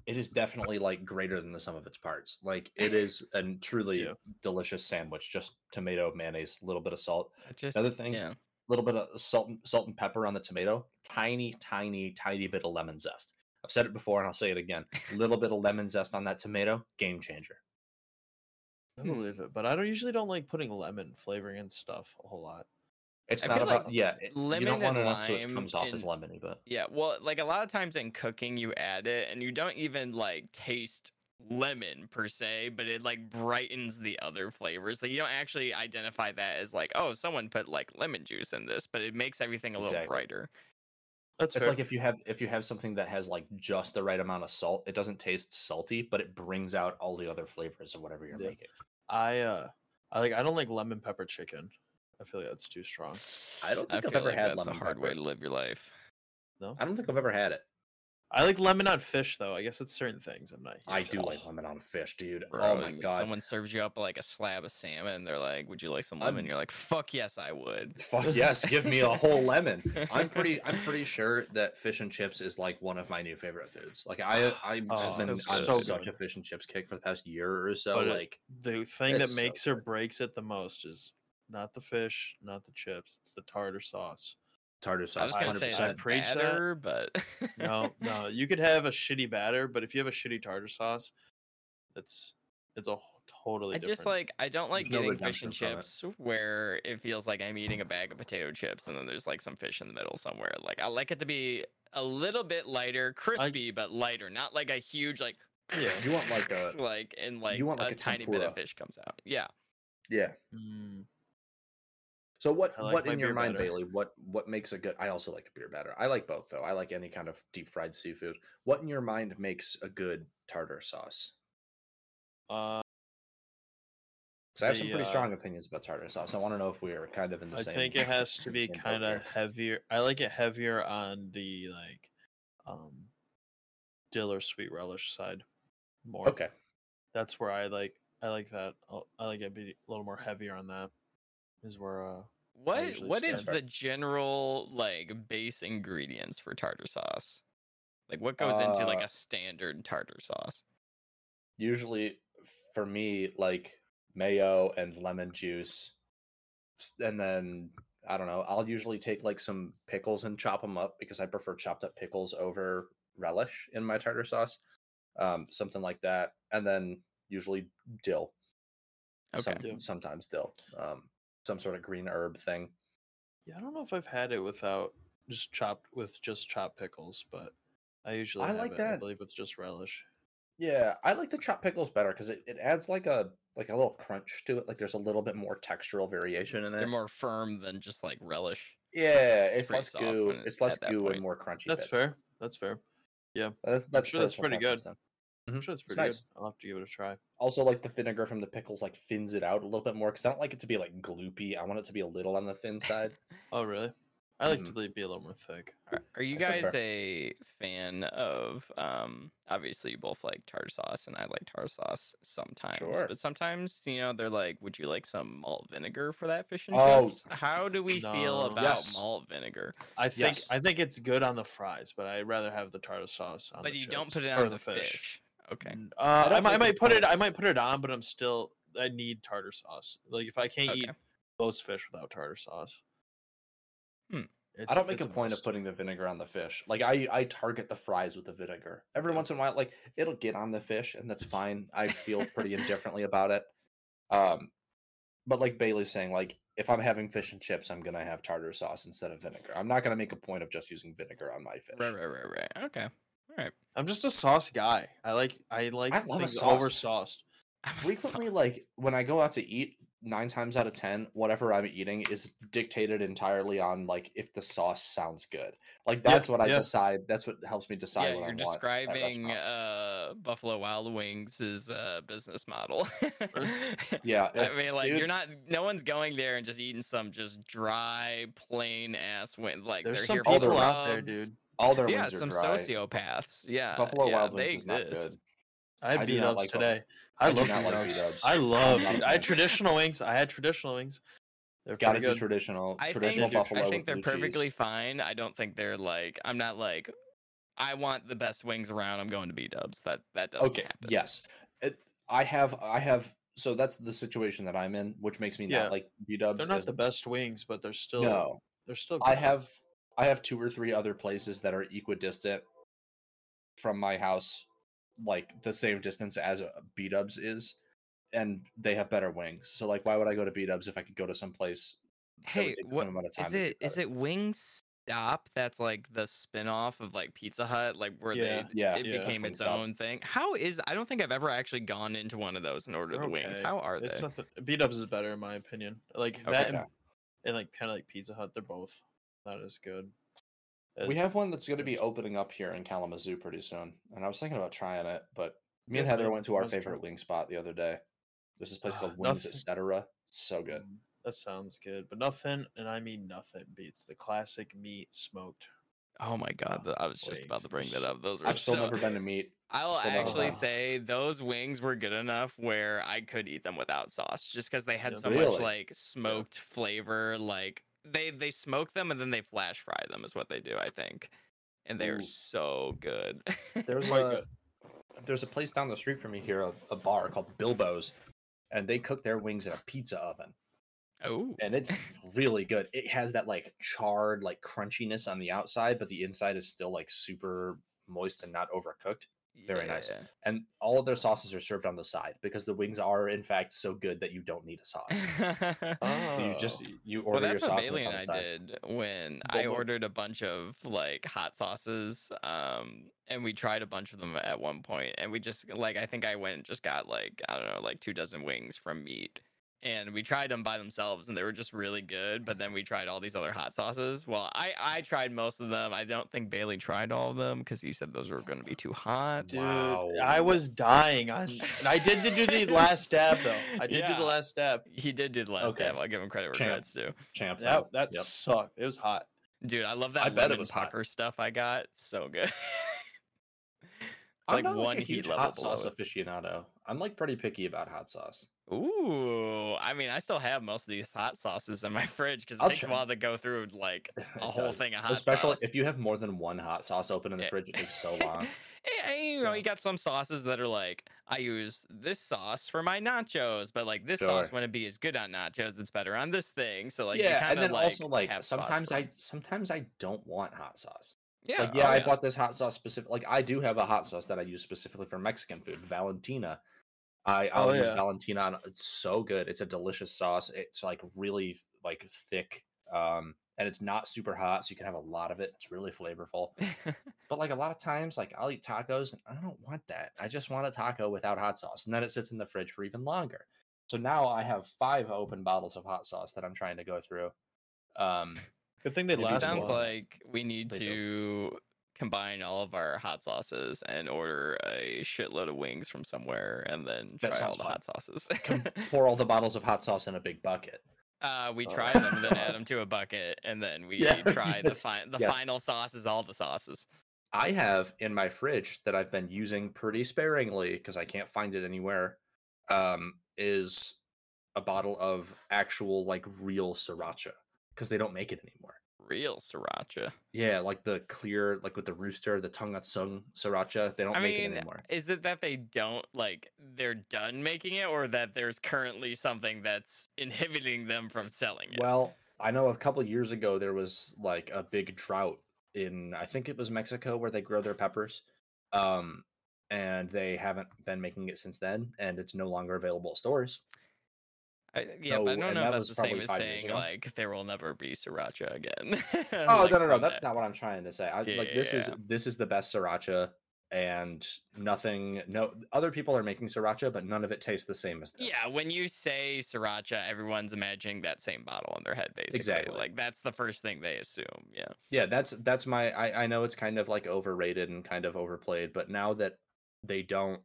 C: It is definitely like greater than the sum of its parts. Like it is a truly
A: Yeah.
C: delicious sandwich. Just tomato, mayonnaise, a little bit of salt,
B: Just,
C: Another thing-
B: yeah.
C: a little bit of salt, and- salt and pepper on the tomato. Tiny, tiny, tiny bit of lemon zest. I've said it before and I'll say it again. A little bit of lemon zest on that tomato, game changer.
A: I believe it, but I don't usually don't like putting lemon flavoring in stuff a whole lot.
C: It's
B: I
C: not
B: feel like
C: about yeah. it- you don't want
B: and
C: enough so it comes off as lemony, but
B: Yeah, well, like a lot of times in cooking, you add it and you don't even like taste lemon per se, but it like brightens the other flavors. Like you don't actually identify that as like, oh, someone put like lemon juice in this, but it makes everything a little
C: Exactly.
B: brighter.
A: That's
C: It's
A: fair.
C: like if you have if you have something that has like just the right amount of salt, it doesn't taste salty, but it brings out all the other flavors of whatever you're
A: Yeah.
C: making.
A: I uh I like I don't like lemon pepper chicken. I feel like that's too strong.
C: I don't think I've ever
B: like
C: had
B: that's
C: lemon
B: a hard way to live your life.
A: No,
C: I don't think I've ever had it.
A: I like lemon on fish though. I guess it's certain things I'm not.
C: I do
A: Oh,
C: like lemon on fish, dude.
B: Oh Bro,
C: oh my god.
B: Someone serves you up like a slab of salmon, and they're like, "Would you like some
C: I'm-
B: lemon?" You're like, "Fuck yes, I would."
C: Fuck yes, give me a whole lemon. I'm pretty I'm pretty sure that fish and chips is like one of my new favorite foods. Like I I've
A: Oh,
C: been
B: so
A: so
C: such
A: good.
C: a fish and chips kick for the past year or so.
A: But it-
C: like
A: The thing that
C: It's so
A: makes or breaks it the most is not the fish, not the chips. It's the tartar sauce.
C: tartar sauce.
B: I
C: sauce,
B: was gonna say
C: 100%.
B: the
A: Preach that.
B: but
A: No, no, you could have a shitty batter, but if you have a shitty tartar sauce, it's it's a totally.
B: I just like I don't like
C: There's no
B: fish and
C: from it.
B: chips where it feels like I'm eating a bag of potato chips and then there's like some fish in the middle somewhere. Like I like it to be a little bit lighter, crispy but lighter, not like a huge like
A: Yeah.
C: You want like a
B: like and like, you
C: want, like,
B: a,
C: a
B: tiny bit of fish comes out. Yeah.
C: yeah.
A: Mm,
C: So what
A: like
C: what in your mind. Bailey? What what makes a good? I also like a beer batter. I like both though. I like any kind of deep fried seafood. What in your mind makes a good tartar sauce?
A: uh,
C: Because I have some pretty
A: uh,
C: strong opinions about tartar sauce. I want to know if we are kind of in the
A: I
C: same.
A: I think it has to be kind of heavier. I like it heavier on the like, um, dill or sweet relish side. More.
C: Okay.
A: That's where I like. I like that. I like it be a little more heavier on that. Is where uh
B: What what is
A: stand.
B: the general like base ingredients for tartar sauce? Like what goes into like
C: Uh,
B: a standard tartar sauce?
C: Usually, for me, like mayo and lemon juice, and then I don't know. I'll usually take like some pickles and chop them up because I prefer chopped up pickles over relish in my tartar sauce. Um, something like that, and then usually dill.
B: Okay.
C: Some, sometimes dill. Um, some sort of green herb thing.
A: yeah, I don't know if I've had it without just chopped with just chopped pickles, but I usually
C: I
A: have
C: like
A: it, I believe with just relish.
C: Yeah, I like the chopped pickles better because it, it adds like a like a little crunch to it. Like there's a little bit more textural variation in it.
B: They're more firm than just like relish.
C: yeah, it's
B: pretty
C: less goo. It's less goo
B: point.
C: and more crunchy.
A: That's
C: bits.
A: fair. That's fair.
C: That's that's
A: sure that's pretty good.
C: then.
A: I'm
C: Mhm.
A: sure it's
C: It's
A: pretty
C: nice.
A: good. I'll have to give it a try.
C: Also, like the vinegar from the pickles, like thins it out a little bit more because I don't like it to be like gloopy. I want it to be a little on the thin side.
A: Oh, really? I like
C: Mhm.
A: to be a little more thick.
B: Are, are you
C: That's
B: guys
C: fair.
B: a fan of um obviously you both like tartar sauce and I like tartar sauce sometimes.
C: Sure.
B: But sometimes, you know, they're like, would you like some malt vinegar for that fish and
C: Oh,
B: chips? How do we feel about
C: Yes.
B: malt vinegar?
A: I think
C: Yes.
A: I think it's good on the fries, but I'd rather have the tartar sauce on
B: But
A: the
B: you don't put it on the fish. Okay.
A: Uh, I,
C: don't
A: might, I might put it. I might put it on, but I'm still. I need tartar sauce. Like if I can't eat those fish without tartar sauce.
B: Hmm.
A: It's
C: I don't make
A: it's
C: a point of putting the vinegar on the fish. Like I, I target the fries with the vinegar. Every
A: Yeah.
C: once in a while, like it'll get on the fish, and that's fine. I feel pretty indifferently about it. Um, but like Bailey's saying, like if I'm having fish and chips, I'm gonna have tartar sauce instead of vinegar. I'm not gonna make a point of just using vinegar on my fish.
B: Right, right, right, right. Okay. All right.
A: I'm just a sauce guy. I like. I like
C: I love
A: things
C: sauce.
A: over sauced.
C: Frequently, like when I go out to eat, nine times out of ten, whatever I'm eating is dictated entirely on like if the sauce sounds good. Like
A: Yeah,
C: that's what I
A: yeah.
C: decide. That's what helps me decide.
B: yeah,
C: what
B: you're
C: I want at
B: describing
C: restaurants.
B: uh, Buffalo Wild Wings' uh, business model.
C: Yeah,
B: I mean, like
C: dude.
B: you're not. No one's going there and just eating some just dry, plain ass wing. Like
A: There's
B: they're
A: some
B: here for
A: people
B: the
A: out there, dude.
C: All their
B: Yeah,
C: wings are
B: some
C: dry.
B: sociopaths. Yeah,
C: Buffalo
B: yeah,
C: Wild
B: they
C: Wings is not
B: exist.
C: good.
A: I had
C: I
A: beat
C: not
A: ups
C: like
A: today. I,
C: I
A: love
C: not
A: beat ups.
C: B-dubs.
A: I love.
C: not
A: I had traditional wings. I had traditional wings. They're
C: Got to do
A: good.
C: traditional,
B: I think,
C: traditional
A: do.
C: buffalo.
B: I think they're
C: blue cheese.
B: perfectly fine. I don't think they're like. I'm not like. I want the best wings around. I'm going to B Dubs. That that doesn't
C: okay.
B: happen.
C: Yes, it, I have. I have. So that's the situation that I'm in, which makes me
A: Yeah.
C: not like B Dubs.
A: They're not the best wings, but they're still.
C: No,
A: They're still.
C: I have. I have two or three other places that are equidistant from my house, like the same distance as uh, B Dubs is, and they have better wings. So like, why would I go to B Dubs if I could go to some place?
B: Hey,
C: take the
B: what
C: same amount of time
B: is
C: to do
B: it? Is it wings stop that's like the spin-off of like Pizza Hut, like where
A: Yeah,
B: they
C: yeah,
B: it
A: yeah,
B: became its
C: Wingstop.
B: own thing. How is I don't think I've ever actually gone into one of those and ordered
A: They're
B: the wings. How are
A: It's
B: they?
A: not the B Dubs is better in my opinion. Like
B: Okay.
A: that and, and like kind of like Pizza Hut, they're both not as good. as-
C: We have one that's going to be opening up here in Kalamazoo pretty soon, and I was thinking about trying it, but me and Heather went to our
A: Let's
C: favorite wing spot the other day. There's this place
A: Ah,
C: called Wings Etc. So good.
A: Mm, That sounds good, but nothing, and I mean nothing, beats the classic meat smoked.
B: Oh my god,
A: Oh,
B: I was just about to bring that up. Those were
C: I've still
B: so
C: never been to meet.
B: I'll actually
C: been.
B: say those wings were good enough where I could eat them without sauce, just because they had
A: Yeah.
B: so much like smoked flavor. Like they they smoke them and then they flash fry them is what they do, I think, and they are
C: Ooh.
B: so good.
C: There's
A: Quite
C: a there's a place down the street from me here, a, a bar called Bilbo's, and they cook their wings in a pizza oven,
B: oh,
C: and it's really good. It has that like charred like crunchiness on the outside, but the inside is still like super moist and not overcooked. Very nice. And all of their sauces are served on the side because the wings are in fact so good that you don't need a sauce.
B: yeah.
C: You just
A: Oh.
C: you
B: Well, that's
C: your
B: what
C: sauce and
B: Bailey and I
C: side.
B: did when I
C: But what-
B: ordered a bunch of like hot sauces, um, and we tried a bunch of them at one point, and we just like I think I went and just got like I don't know like two dozen wings from Meat, and we tried them by themselves, and they were just really good. But then we tried all these other hot sauces. Well, I I tried most of them. I don't think Bailey tried all of them because he said those were going to be too hot.
A: Dude,
C: Wow.
A: I was dying on. and I did do the last dab though. I did do the last dab.
B: He did do the last
C: Okay.
B: dab. I'll give him credit where
C: Champ.
B: credit's due.
C: Champ.
A: That
C: though.
A: that
C: Yep.
A: sucked. It was hot.
B: Dude, I love that
C: I bet it
B: lemon
C: was hot.
B: stuff I got. So good.
C: I'm
B: like
C: not
B: one
C: like a huge
B: level
C: hot
B: below
C: sauce aficionado. I'm like pretty picky about hot sauce.
B: Ooh, I mean, I still have most of these hot sauces in my fridge because it
C: I'll
B: takes a while to go through like a whole
C: does.
B: thing of hot
C: Especially
B: sauce.
C: if you have more than one hot sauce open in the
B: Yeah.
C: fridge, it takes so long.
B: Eh, eh, you know,
C: Yeah.
B: you got some sauces that are like, I use this sauce for my nachos, but like this
C: Sure.
B: sauce wouldn't be as good on nachos. It's better on this thing. So like, you
C: yeah,
B: kinda,
C: and then also like sometimes I sometimes I don't want hot sauce.
B: yeah,
C: like yeah,
B: oh,
C: I bought this hot sauce specific. Like I do have a hot sauce that I use specifically for Mexican food, Valentina. I I'll
A: Oh,
C: use
A: yeah.
C: Valentina. On, it's so good. It's a delicious sauce. It's like really like thick, um, and it's not super hot, so you can have a lot of it. It's really flavorful. But like a lot of times, like I'll eat tacos and I don't want that. I just want a taco without hot sauce, and then it sits in the fridge for even longer. So now I have five open bottles of hot sauce that I'm trying to go through. Um,
A: Good thing they
C: Maybe
A: last.
B: sounds
A: a
B: like we need
C: They
B: to combine all of our hot sauces and order a shitload of wings from somewhere and then
C: That
B: try all the
C: fun.
B: hot sauces.
C: pour all the bottles of hot sauce in a big bucket.
B: uh, we
A: Oh.
B: try them and then add them to a bucket and then we
C: Yeah,
B: try the, fi- the
C: yes.
B: final sauce is all the sauces.
C: I have in my fridge that I've been using pretty sparingly because I can't find it anywhere. Um, is a bottle of actual like real sriracha because they don't make it anymore.
B: Real sriracha.
C: Yeah, like the clear, like with the rooster, the tongue sung sriracha. They don't
B: I
C: make
B: mean,
C: it anymore.
B: is it that they don't like they're done making it or that there's currently something that's inhibiting them from selling it?
C: Well, I know a couple years ago there was like a big drought in I think it was Mexico where they grow their peppers. Um and they haven't been making it since then and it's no longer available at stores.
B: I, yeah, but I
C: No,
B: don't know
C: that
B: if
C: was
B: that's the same as saying like there will never be sriracha again.
C: Oh
B: Like,
C: no no no that's
B: that.
C: not what I'm trying to say. I,
B: Yeah,
C: like
B: yeah,
C: this is this is the best sriracha and nothing no other people are making sriracha but none of it tastes the same as this.
B: Yeah, when you say sriracha, everyone's imagining that same bottle in their head, basically.
C: Exactly.
B: Like that's the first thing they assume. Yeah.
C: yeah that's that's my I, I know it's kind of like overrated and kind of overplayed but now that they don't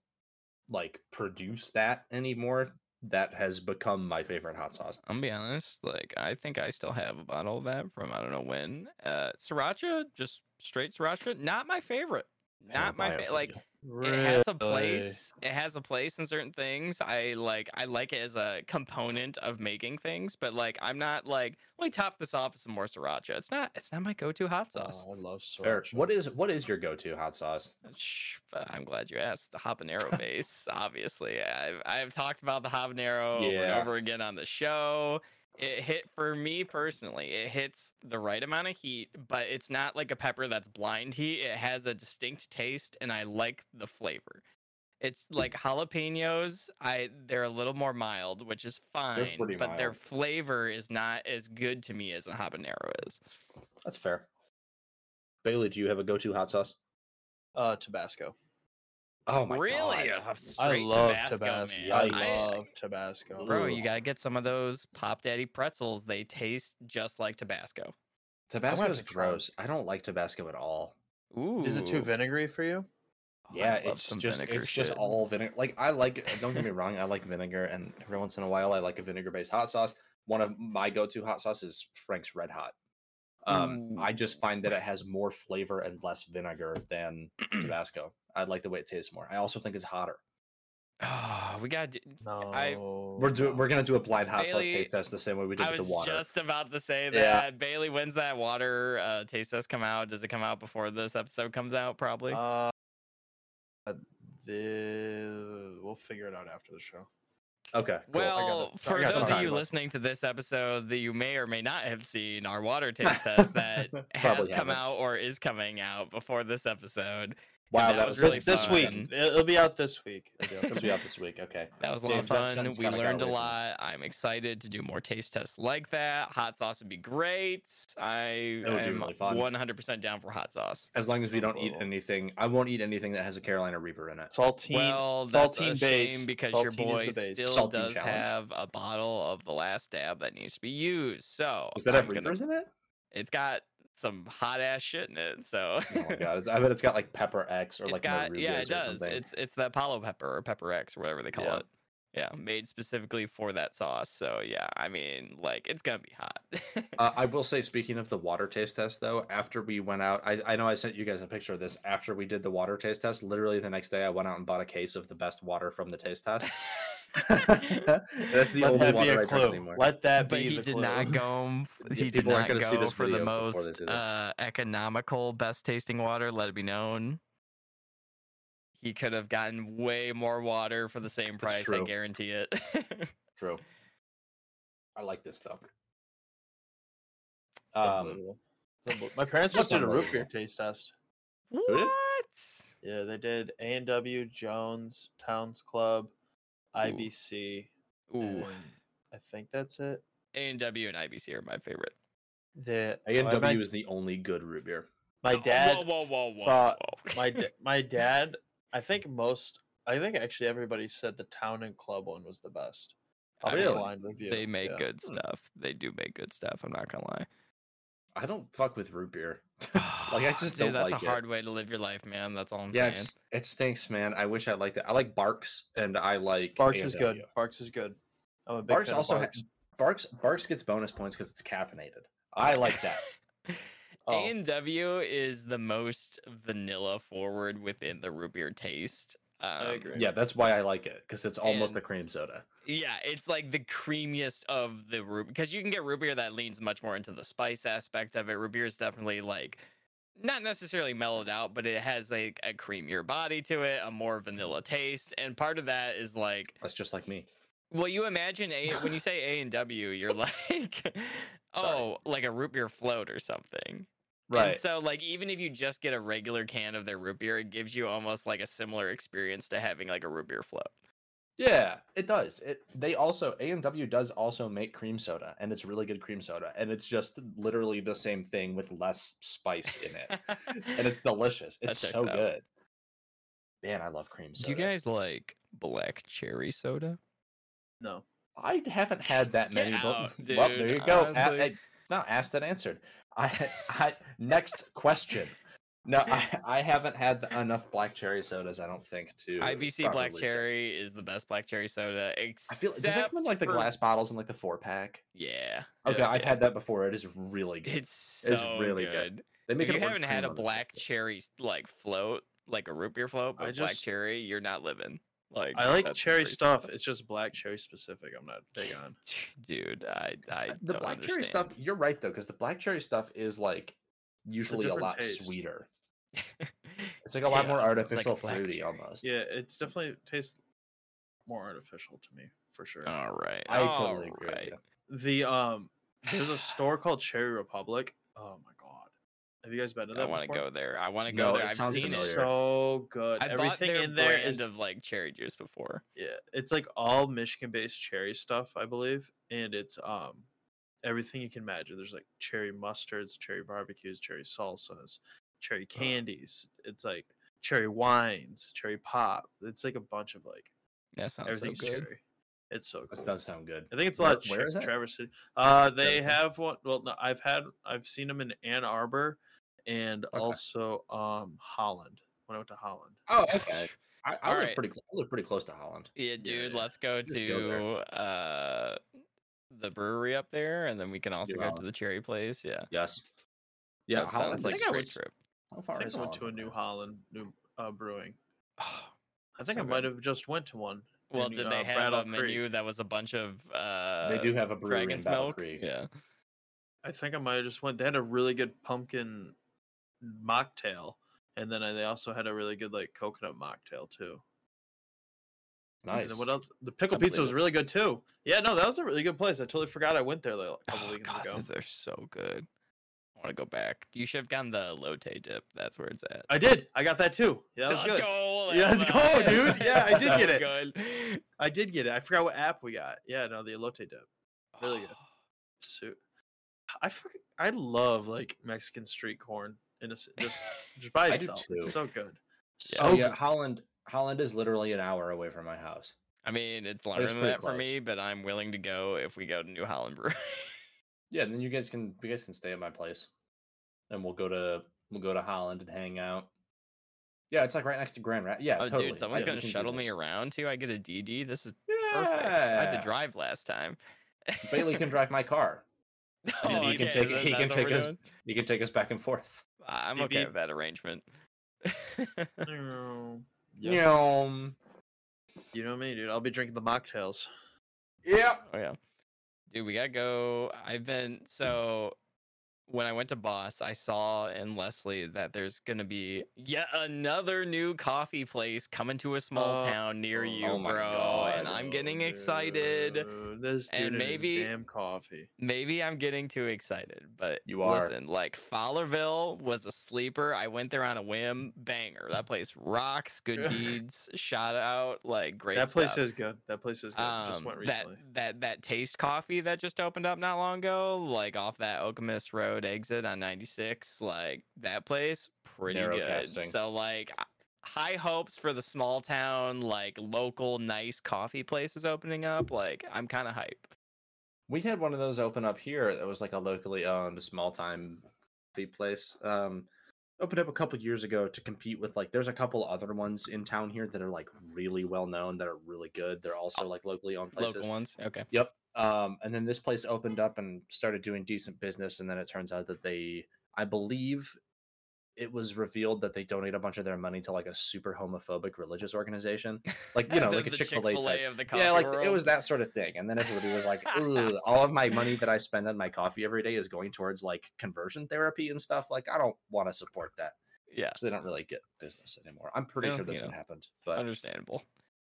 C: like produce that anymore that has become my favorite hot sauce
B: I'm gonna be honest, like I think I still have a bottle of that from I don't know when. Uh sriracha, just straight sriracha, not my favorite. Not my fa- like it has a place it has a place in certain things i like i like it as a component of making things but like i'm not like let me top this off with some more sriracha it's not it's not my go-to hot oh, sauce
A: Oh, I love
C: Fair.
A: sriracha.
C: what is what is your go-to hot sauce
B: uh, uh, i'm glad you asked the habanero base obviously i've i've talked about the habanero over and
C: Yeah.
B: over again on the show it hit for me personally it hits the right amount of heat but it's not like a pepper that's blind heat it has a distinct taste and i like the flavor it's like jalapenos i they're a little more mild which is fine
C: pretty
B: but their flavor is not as good to me as a habanero is
C: that's fair Bailey, do you have a go-to hot sauce?
A: Uh, Tabasco.
C: Oh my
B: really?
C: god.
B: A
A: I
B: straight
A: love
B: Tabasco,
A: Tabasco.
B: man.
A: I love Tabasco.
B: Bro,
C: Ugh.
B: you gotta get some of those Pop Daddy pretzels. They taste just like Tabasco.
C: Tabasco's
A: to try 'em.
C: gross. I don't like Tabasco at all.
B: Ooh.
A: Is it too vinegary for you?
B: Oh,
C: Yeah, it's just
B: vinegar
C: it's just all vinegar. Like I like don't get me wrong, I like vinegar and every once in a while I like a vinegar based hot sauce. One of my go-to hot sauces is Frank's Red Hot. Um I just find that it has more flavor and less vinegar than Tabasco. I like the way it tastes more. I also think it's hotter.
B: Oh, we got.
A: No.
C: We're doing we're gonna do a blind hot sauce taste test the same way we did
B: I
C: with the water.
B: just about to say that.
C: Yeah.
B: Bailey, when's that water uh, taste test come out? Does it come out before this episode comes out? Probably.
A: Uh, the we'll figure it out after the show.
C: Okay. Cool.
B: well, for those of you listening to this episode that you may or may not have seen our water taste test that has come
C: haven't.
B: out or is coming out before this episode.
C: Wow,
B: that
C: that,
B: was
C: was
B: really
A: this
B: fun.
A: week. It'll it'll be out this week.
C: It'll be out this week. Okay.
B: That was a lot
C: James,
B: of fun. We learned a
C: away me.
B: lot. I'm excited to do more taste tests like that. Hot sauce would be great. I
C: That would be
B: am
C: really
B: 100% down for hot sauce.
C: As long as we don't eat anything, I won't eat anything that has a Carolina Reaper in it.
A: Saltine.
B: Well, that's
A: saltine
B: a
A: base.
B: shame because your
A: Saltine
B: boy
A: is the base.
B: still
C: Saltine
B: does
C: challenge.
B: have a bottle of the last dab that needs to be used. So
C: Does that
B: I'm
C: have
B: gonna-
C: Reapers in it?
B: It's got some hot ass shit in it. So
C: Oh my god! It's, I bet it's got like Pepper X or
B: it's
C: like
B: got yeah, it does.
C: something.
B: It's it's the Apollo pepper or Pepper X or whatever they call
C: Yeah.
B: it. Yeah, made specifically for that sauce. So yeah, I mean, like it's gonna be hot.
C: Uh, I will say, speaking of the water taste test, though, after we went out, I, I know I sent you guys a picture of this. After we did the water taste test, literally the next day, I went out and bought a case of the best water from the taste test. That's the
A: Let
C: only
A: that
C: water I drink
A: clue.
C: anymore.
A: Let that
B: but
A: be
B: he
A: the
B: did
A: clue.
B: not go. He did
C: people aren't
B: not
C: gonna see
B: go
C: this
B: for the
C: video before they
B: most uh, economical, best tasting water. Let it be known. He could have gotten way more water for the same price. I guarantee it.
C: True. I like this though. Um,
A: unbelievable. It's unbel- My parents just did a root beer taste test.
B: what?
A: Yeah, they did A and W, Jones, Towne Club, IBC.
B: Ooh,
A: and I think that's it.
B: A and W and IBC are my favorite.
A: The
C: A and W is the only good root beer.
A: My dad
B: Whoa, whoa, whoa, whoa,
A: thought
B: whoa.
A: my da- my dad. I think most. I think actually everybody said the Town and Club one was the best. off of
C: Really?
A: blind review.
B: They make
A: yeah.
B: good hmm. stuff. They do make good stuff. I'm not gonna lie.
C: I don't fuck with root beer. like I just
B: Dude,
C: don't
B: that's
C: like
B: a
C: it.
B: hard way to live your life, man. That's all I'm
C: Yeah,
B: saying.
C: it's, it stinks, man. I wish I liked it. I like Barq's and I like
A: Barq's is good.
C: A&W.
A: Barq's is good. I'm a big
C: Barq's
A: fan
C: also
A: of
C: ha-
A: Barq's.
C: Barq's Barq's gets bonus points because it's caffeinated. I like that.
A: Oh.
B: A and W is the most vanilla forward within the root beer taste. Um,
A: I agree.
C: yeah, that's why I like it because it's almost a cream soda.
B: Yeah, it's like the creamiest of the root because you can get root beer that leans much more into the spice aspect of it. Root beer is definitely like not necessarily mellowed out, but it has like a creamier body to it, a more vanilla taste, and part of that is like
C: That's just like me.
B: Well, you imagine a when you say A and W, you're like, oh, like a root beer float or something.
C: Right.
B: And so, like, even if you just get a regular can of their root beer, it gives you almost like a similar experience to having like a root beer float.
C: Yeah, it does. It they also A and W does also make cream soda, and it's really good cream soda, and it's just literally the same thing with less spice in it, and it's delicious. It's so
B: out.
C: good. Man, I love cream soda.
B: Do you guys like black cherry soda?
A: No.
C: I haven't had that
B: Get
C: many. but- well, there you go. A-
B: honestly.
C: a- no, asked and answered. I, I next question. No, I, I haven't had enough black cherry sodas. I don't think to
B: IBC black
C: properly
B: cherry is the best black cherry soda.
C: I feel does that come in like the
B: for-
C: glass bottles and like the four pack?
B: Yeah.
C: Okay,
B: yeah,
C: I've
B: yeah.
C: had that before. It is really good.
B: It's so
C: It's really good.
B: good.
C: they make
B: if
C: an
B: you haven't had a black cherry like float, like a root beer float,
A: I
B: but black cherry, you're not living. Like
A: I like cherry
B: pretty
A: stuff. It's just black cherry specific. I'm not big on.
B: dude. I I
C: Uh, the
B: don't
C: black cherry stuff. You're right though, because the black cherry stuff is like usually a,
A: different
C: lot
A: taste.
C: sweeter. It's like a lot more
B: Tastes like
C: artificial, fruity
B: cherry.
C: almost.
A: Yeah, it's definitely tastes more artificial to me for sure.
B: All right.
C: I totally agree.
B: alright.
C: With you.
A: The um, there's a store called Cherry Republic. Oh my god, have you guys been to that?
B: I want to go there. I want to
C: No,
B: go there.
C: it
B: I've
C: sounds
B: seen
A: It's
B: it.
A: so good.
B: I bought
A: Everything
B: their
A: in there
B: brand
A: is
B: of like cherry juice before.
A: yeah, it's like all Michigan-based cherry stuff, I believe, and it's um everything you can imagine. There's like cherry mustards, cherry barbecues, cherry salsas, cherry candies. It's like cherry wines, cherry pop. It's like a bunch of like
B: That sounds so good.
A: cherry. It's so
C: That
A: cool.
C: does sound good.
A: I think it's a
C: Where-
A: lot. Of
C: where
A: cher-
C: is that?
A: Traverse City. Uh, they
C: Jefferson?
A: have one. Well, no, I've had, I've seen them in Ann Arbor, and
C: Okay.
A: also um Holland. When I went to Holland.
C: Oh, okay. I, I live
B: Alright.
C: pretty. I live pretty close to Holland.
B: Yeah, dude,
A: yeah.
B: let's go
C: Just go
B: to uh the brewery up there, and then we can also
C: Do
B: go to the cherry place. Yeah,
C: Yes. Yeah,
B: that
C: Holland.
B: sounds like
A: think
B: a
A: I
B: great trip.
C: How
A: I think
C: is
A: I went
C: Holland
A: to a
C: from
A: New? Holland new uh, brewing.
B: Oh,
A: I think
B: so
A: I might
B: good.
A: have just went to one.
B: Well,
A: in,
B: did
A: uh,
B: they have
A: Battle
B: a
A: Creek.
B: menu that was a bunch of uh
C: They do have a brewery in
B: dragon's
C: Battle
B: milk?
C: Creek.
B: Yeah.
A: I think I might have just went. They had a really good pumpkin mocktail, and then I, they also had a really good like coconut mocktail too.
C: Nice.
A: then what else? The pickle pizza was really good too. Yeah, no, that was a really good place. I totally forgot I went there like, a couple
B: Oh,
A: weeks
B: God,
A: ago.
B: they're so good. I want to go back. You should have gotten the elote dip. That's where it's at.
A: I did. I got that too. Yeah, that was
B: Let's
A: good.
B: go.
A: Yeah, let's go, dude. Yeah, I did get it.
B: Good.
A: I did get it. I forgot what app we got. Yeah, no, the elote dip. Really good. So, I fucking, I love like Mexican street corn in a s just just by itself. It's so good.
B: Yeah.
A: So
C: oh yeah,
A: good.
C: Holland. Holland is literally an hour away from my house.
B: I mean, it's longer than
C: pretty
B: that for me, but I'm willing to go if we go to New Holland Brewery.
C: Yeah, then you guys can you guys can stay at my place, and we'll go to we'll go to Holland and hang out. Yeah, it's like right next to Grand Rapids. Yeah,
B: oh,
C: totally.
B: dude, someone's
C: Yeah,
B: gonna shuttle me around too. I get a DD. This is perfect. I had to drive last time.
C: Bailey can drive my car.
B: oh,
C: and he oh,
B: can
C: take
B: that-
C: he can take us
B: doing?
C: he can take us back and forth.
B: I'm
A: Beep,
B: okay
A: beep.
B: with that arrangement.
C: Yeah.
A: yeah. You know me, dude. I'll be drinking the mocktails.
C: Yep.
B: Oh yeah, dude, we gotta go. I've been so when I went to Boss, I saw in Leslie that there's gonna be yet another new coffee place coming to a small
A: Uh,
B: town near you,
C: oh
B: bro. and I'm getting excited.
A: This dude
B: And maybe-
A: damn coffee.
B: Maybe I'm getting too excited, but
C: You are.
B: Listen, like Fowlerville was a sleeper. I went there on a whim. Banger. That place rocks. Good deeds. Shout out. Like great.
A: that place
B: stuff.
A: is good. That place is good. just
B: Um,
A: went
B: that
A: recently.
B: that that taste coffee that just opened up not long ago, like off that Okemos Road exit on 96, like that place, pretty good.
C: casting.
B: So like high hopes for the small town, like local nice coffee places opening up. Like I'm kind of hype.
C: We had one of those open up here that was like a locally owned small time coffee place. Um opened up a couple years ago to compete with like there's a couple other ones in town here that are like really well known that are really good. They're also like locally owned places.
B: Local ones. Okay.
C: Yep. Um, and then this place opened up and started doing decent business, and then it turns out that they, I believe, it was revealed that they donate a bunch of their money to like a super homophobic religious organization, like you know,
B: The-
C: like a Chick Fil A
B: Chick-fil-A
C: type.
B: of the coffee
C: Yeah, like it was that sort of thing. And then everybody was like, all of my money that I spend on my coffee every day is going towards like conversion therapy and stuff. Like, I don't want to support that.
B: Yeah.
C: So they don't really get business anymore. I'm pretty
B: Well,
C: sure that's
B: you
C: what happened. But
B: Understandable.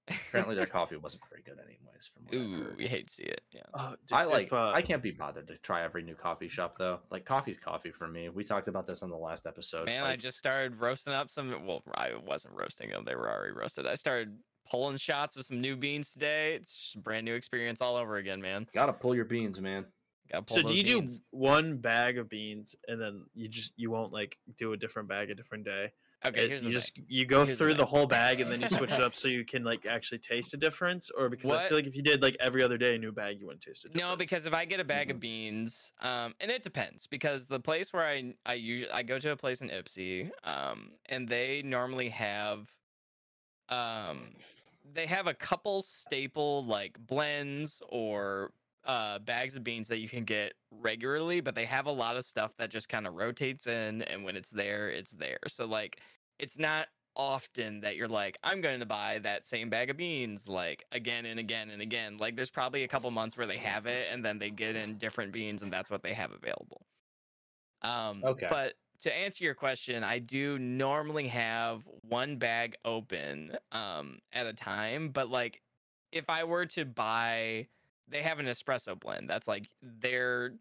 C: Apparently their coffee wasn't very good anyways, from what
B: Ooh,
C: heard.
B: we hate to see it. Yeah.
A: Oh, dude,
C: I
A: if,
C: like.
A: uh,
C: I can't be bothered to try every new coffee shop though. Like coffee's coffee for me. We talked about this on the last episode.
B: Man, I just started roasting up some. Well, I wasn't roasting them; they were already roasted. I started pulling shots of some new beans today. It's just a brand new experience all over again, man.
C: gotta pull your beans, man.
B: Got
A: So do you do one bag of beans and then you just you won't like do a different bag a different day?
B: Okay,
A: It-
B: here's
A: you
B: the
A: just
B: thing.
A: you go
B: Here's
A: through the,
B: thing.
A: whole bag and then you switch it up so you can like actually taste a difference, or because I feel like if you did like every other day a new bag, you wouldn't taste a difference.
B: No, because if I get a bag
C: Mhm.
B: of beans, um, and it depends because the place where I I usually I go to a place in Ypsi, um, and they normally have, um, they have a couple staple like blends or uh bags of beans that you can get regularly, but they have a lot of stuff that just kind of rotates in, and when it's there, it's there. So like, it's not often that you're like, I'm going to buy that same bag of beans like again and again and again. Like there's probably a couple months where they have it and then they get in different beans and that's what they have available. Um
C: Okay.
B: but to answer your question, I do normally have one bag open um at a time, but like if I were to buy they have an espresso blend that's like their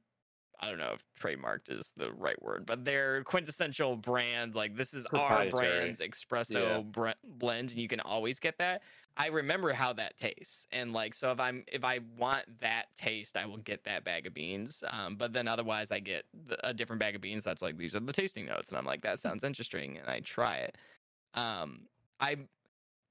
B: I don't know if trademarked is the right word, but their quintessential brand. Like this is our brand's espresso bre- blend, and you can always get that. I remember how that tastes, and like so, if I'm if I want that taste, I will get that bag of beans. Um, but then otherwise, I get the, a different bag of beans that's like these are the tasting notes, and I'm like that sounds interesting, and I try it. Um, I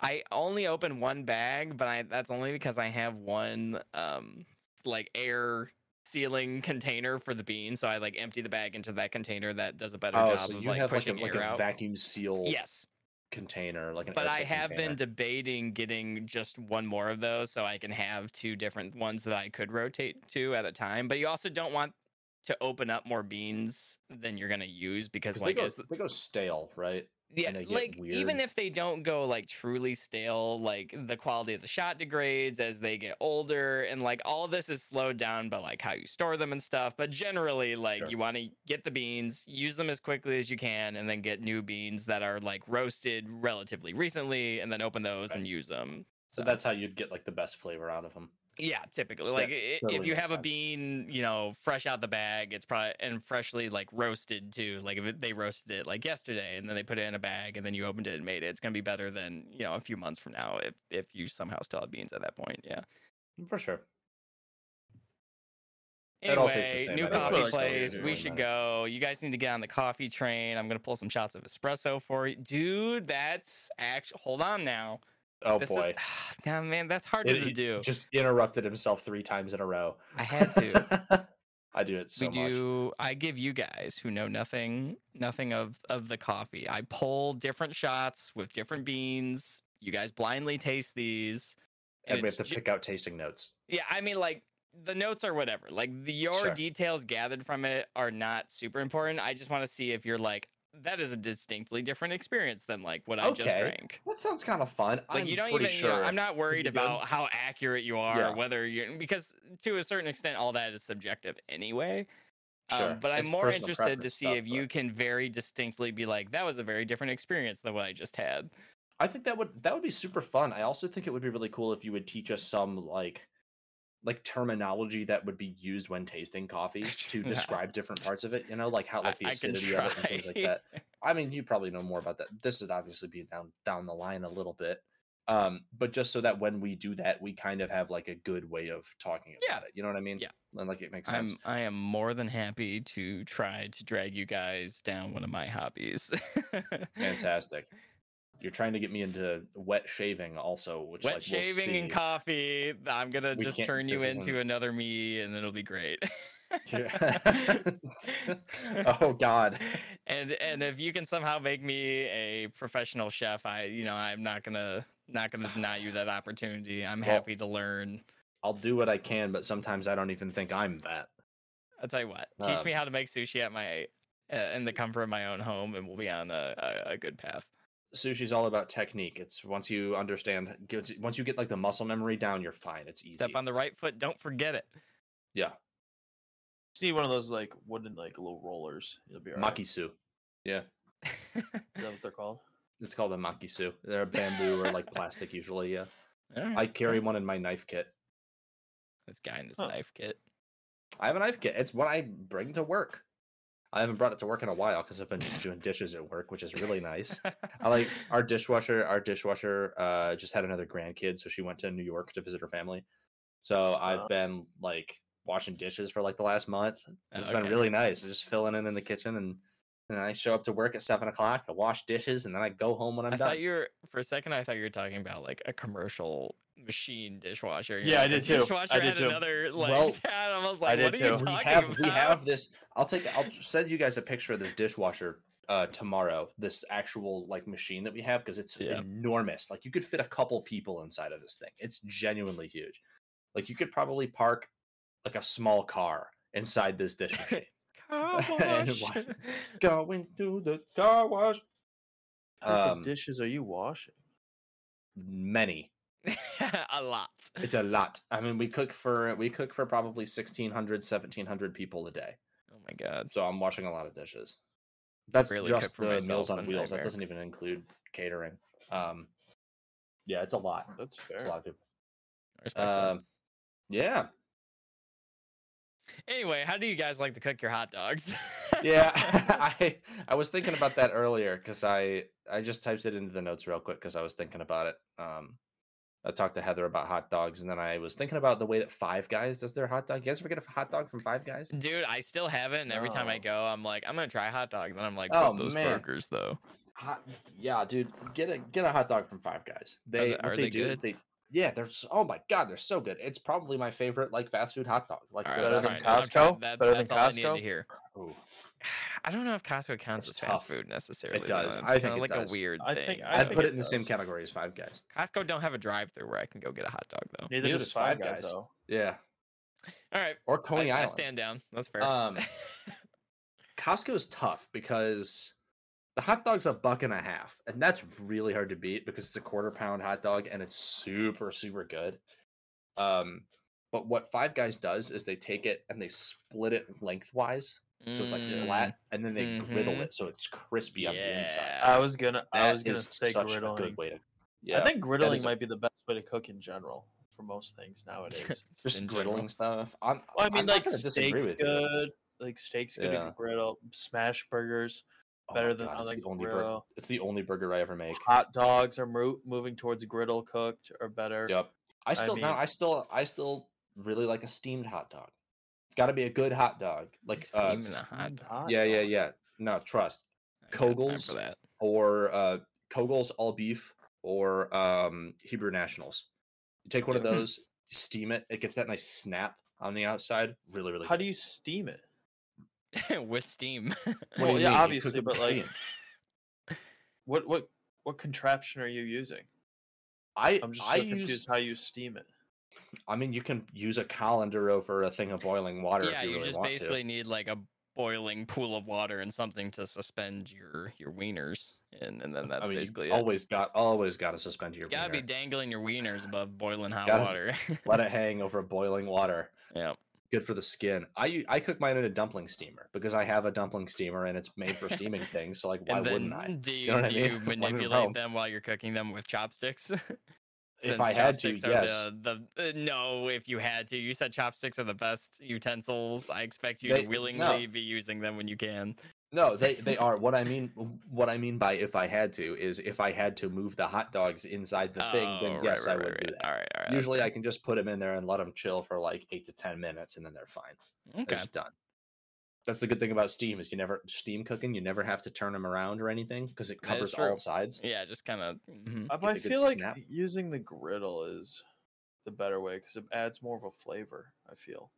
B: I only open one bag, but I that's only because I have one um like air sealing container for the bean, so I like empty the bag into that container that does a better
C: Oh,
B: job
C: so
B: of
C: you
B: like
C: have like a
B: pushing
C: like a vacuum seal
B: Yes,
C: container, like an.
B: but I have been debating getting just one more of those so I can have two different ones that I could rotate to at a time. But you also don't want to open up more beans than you're gonna use because like
C: they go they go stale, right?
B: Yeah, like even if they don't go like truly stale, like the quality of the shot degrades as they get older, and like all this is slowed down by like how you store them and stuff. But generally, like
C: Sure.
B: you want to get the beans, use them as quickly as you can, and then get new beans that are like roasted relatively recently, and then open those and use them.
C: So that's how you'd get like the best flavor out of them.
B: Yeah, typically. Like i- if you
C: makes
B: have a bean, you know, fresh out the bag, it's probably and freshly like roasted too. Like if it, they roasted it like yesterday and then they put it in a bag and then you opened it and made it, it's gonna be better than you know a few months from now if if you somehow still have beans at that point. Yeah.
C: Mm, for sure. It all the
B: Anyway,
C: same,
B: new coffee
A: That's what I
B: place.
C: do,
B: We should
C: that.
B: go. You guys need to get on the coffee train. I'm gonna pull some shots of espresso for you, dude. That's actually. Hold on now.
C: Oh
B: this
C: boy.
B: is. Man, that's hard
C: It-
B: to
C: he
B: do.
C: Just interrupted himself three times in a row.
B: I had to.
C: I do it so
B: we
C: much.
B: do i give you guys who know nothing nothing of of the coffee i pull different shots with different beans you guys blindly taste these
C: And we have to pick out tasting notes.
B: yeah i mean like the notes are whatever like the your
C: Sure.
B: details gathered from it are not super important i just want to see if you're like that is a distinctly different experience than like what i just drank
C: That sounds kind of fun.
B: like
C: I'm
B: you don't
C: pretty
B: even
C: sure.
B: you know, i'm not worried about how accurate you are
C: Yeah.
B: or whether you're because to a certain extent all that is subjective anyway
C: Sure.
B: um, but i'm more interested to see
C: stuff,
B: if you can very distinctly be like that was a very different experience than what i just had
C: I think that would that would be super fun. I also think it would be really cool if you would teach us some like like terminology that would be used when tasting coffee to
B: Yeah.
C: describe different parts of it. You know, like how like the
B: I, I
C: acidity of it and things like that. I mean, you probably know more about that. This is obviously being down down the line a little bit. Um, but just so that when we do that, we kind of have like a good way of talking
B: Yeah.
C: about it. You know what I mean?
B: Yeah.
C: And like it makes sense.
B: i'm i am more than happy to try to drag you guys down one of my hobbies
C: Fantastic. You're trying to get me into wet shaving also, which
B: wet
C: like we'll
B: shaving and coffee i'm gonna
C: We
B: just turn you into another me and it'll be great.
C: Oh God.
B: and and if you can somehow make me a professional chef i you know i'm not gonna not gonna deny you that opportunity. I'm
C: Well-
B: happy to learn.
C: I'll do what I can, but sometimes I don't even think I'm that.
B: i'll tell you what teach
C: Um,
B: me how to make sushi at my uh, in the comfort of my own home and we'll be on a, a, a good path
C: Sushi's all about technique. It's once you understand, once you get like the muscle memory down, you're fine. It's easy.
B: step on the right foot don't forget it
C: yeah,
A: Just need one of those like wooden like little rollers. You'll be alright.
C: makisu. Yeah,
A: Is that what they're called?
C: it's called a makisu. They're bamboo or like plastic usually. Yeah,
B: Alright,
C: I carry one in my knife kit.
B: this guy in his
A: Huh.
B: knife kit
C: I have a knife kit. It's what I bring to work. I haven't brought it to work in a while because I've been doing dishes at work, which is really nice. I like our dishwasher. Our dishwasher uh, just had another grandkid, so she went to New York to visit her family. So I've been like washing dishes for like the last month. It's been really nice. Just filling in in the kitchen, and and I show up to work at seven o'clock. I wash dishes, and then I go home when I'm
B: I
C: done.
B: thought you were for a second. I thought you were talking about like a commercial machine dishwasher. You're
A: Yeah, I
B: like, "The
A: did too. I
B: Dishwasher
A: did
B: had
A: too."
B: another like
C: Well,
B: tab. I was
A: I
B: like,
A: did
B: what are you
A: too.
C: we
B: talking
C: have
B: about?
C: we have this. I'll take. I'll send you guys a picture of this dishwasher uh tomorrow. This actual like machine that we have because it's
B: Yeah.
C: enormous. Like you could fit a couple people inside of this thing. It's genuinely huge. Like you could probably park like a small car inside this dish machine.
B: Car wash.
C: Going through the car wash.
A: What
C: Um,
A: dishes are you washing?
C: Many.
B: a lot.
C: It's a lot. I mean, we cook for we cook for probably 1600 1700 people a day.
B: Oh my god.
C: So I'm washing a lot of dishes. That's
B: cook
C: just the Meals on Wheels. That doesn't even include catering. Um, yeah, it's a lot.
A: That's
C: It's
A: fair.
C: a lot of people. Um, yeah.
B: Anyway, how do you guys like to cook your hot dogs?
C: yeah, I I was thinking about that earlier because I I just typed it into the notes real quick because I was thinking about it. Um, I talked to Heather about hot dogs, and then I was thinking about the way that Five Guys does their hot dog. You guys ever get a hot dog from Five Guys?
B: Dude, I still haven't. and every time I go, I'm like, I'm gonna try hot dog. And then I'm like,
C: Oh,
B: oh, those
C: man.
B: burgers though.
C: Hot, yeah, dude, get a get a hot dog from Five Guys. They
B: they-
C: what
B: are
C: they,
B: they
C: do is
B: good?
C: they yeah they're s- oh my god they're so good. It's probably my favorite like fast food hot dog. Like
B: right,
A: Better
B: I'm
A: than
C: best-
B: trying- I'm trying-
A: Costco?
B: that-
A: Better than
B: that's all I needed
A: Costco?
B: to hear.
C: Ooh.
B: I don't know if Costco counts
C: It's
B: as fast food necessarily. though.
C: does.
B: It's
C: I think
B: kinda
C: it
B: like
C: does.
B: a weird
A: I
B: thing.
A: think-
B: you
A: I
C: I'd
A: think
C: put
A: it
C: it in the same category as Five Guys.
B: Costco don't have a drive-through where I can go get a hot dog though.
A: Neither
C: Neither
A: does
C: does
A: Five
C: Five
A: Guys
C: Guys.
A: though.
C: Yeah,
B: All right,
C: or Coney
B: I, I
C: Island.
B: stand down. That's fair.
C: Um, Costco is tough because the hot dog's a buck and a half, and that's really hard to beat because it's a quarter pound hot dog and it's super super good. Um, but what Five Guys does is they take it and they split it lengthwise, so it's like
B: Mm,
C: flat, and then they griddle
B: mhm.
C: it so it's crispy on the inside.
A: I was gonna I was gonna say
C: such a
A: griddling.
C: good way to. Yeah,
A: I think griddling
C: is a-
A: might be the best way to cook in general for most things nowadays.
C: just griddling stuff. I'm,
A: well, I mean,
C: I'm
A: like steaks
C: with you.
A: good. Like steaks good
C: Yeah.
A: to griddle. Smash burgers
C: Oh
A: better
C: my
A: than
C: God,
A: on
C: it's
A: like
C: the only burger. It's the only burger I ever make.
A: Hot dogs are mo- moving towards griddle cooked or better.
C: Yep. I still now
A: mean-
C: I still I still really like a steamed hot dog. It's got to be a good hot dog. Like uh
B: a hot dog.
C: yeah, yeah, yeah. No, trust.
B: I ain't got time Koegel's.
C: Or uh Koegel's all beef or um Hebrew Nationals. You take one of those, steam it, it gets that nice snap on the outside. Really, really
A: How
C: good.
A: do you steam it?
B: with steam.
A: Well, yeah,
C: mean?
A: Obviously, but, like. What what what contraption are you using?
C: I
A: I'm just
C: I
A: so
C: use
A: how you steam it.
C: I mean you can use a colander over a thing of boiling water
B: yeah,
C: if you,
B: you
C: really
B: just
C: want
B: basically
C: to.
B: need like a boiling pool of water and something to suspend your your wieners in, and then that's
C: I mean,
B: basically
C: you
B: it.
C: always got always got to suspend your
B: You gotta be dangling your wieners above boiling hot water.
C: Let it hang over boiling water.
B: yeah.
C: Good for the skin. I I cook mine in a dumpling steamer because I have a dumpling steamer and it's made for steaming things. So like, why wouldn't I?
B: do you,
C: know what I
B: do
C: mean?
B: you manipulate them while you're cooking them with chopsticks?
C: If I had to, yes.
B: The, the, uh, no, if you had to, you said chopsticks are the best utensils. I expect you
C: They-
B: to
C: no.
B: willingly be using them when you can.
C: No, they they are. What I mean, what I mean by if I had to is if I had to move the hot dogs inside the thing, oh, then
B: Oh, right,
C: yes,
B: right,
C: I would
B: right,
C: do that.
B: All right, all right.
C: Usually, I can just put them in there and let them chill for like eight to ten minutes, and then they're fine. They're
B: okay.
C: just done. That's the good thing about steam is you never steam cooking. You never have to turn them around or anything because it covers all sides.
B: Yeah, just kind of.
A: Mm-hmm. But I
C: a good
A: feel like
C: snap.
A: using the griddle is the better way because it adds more of a flavor. I feel.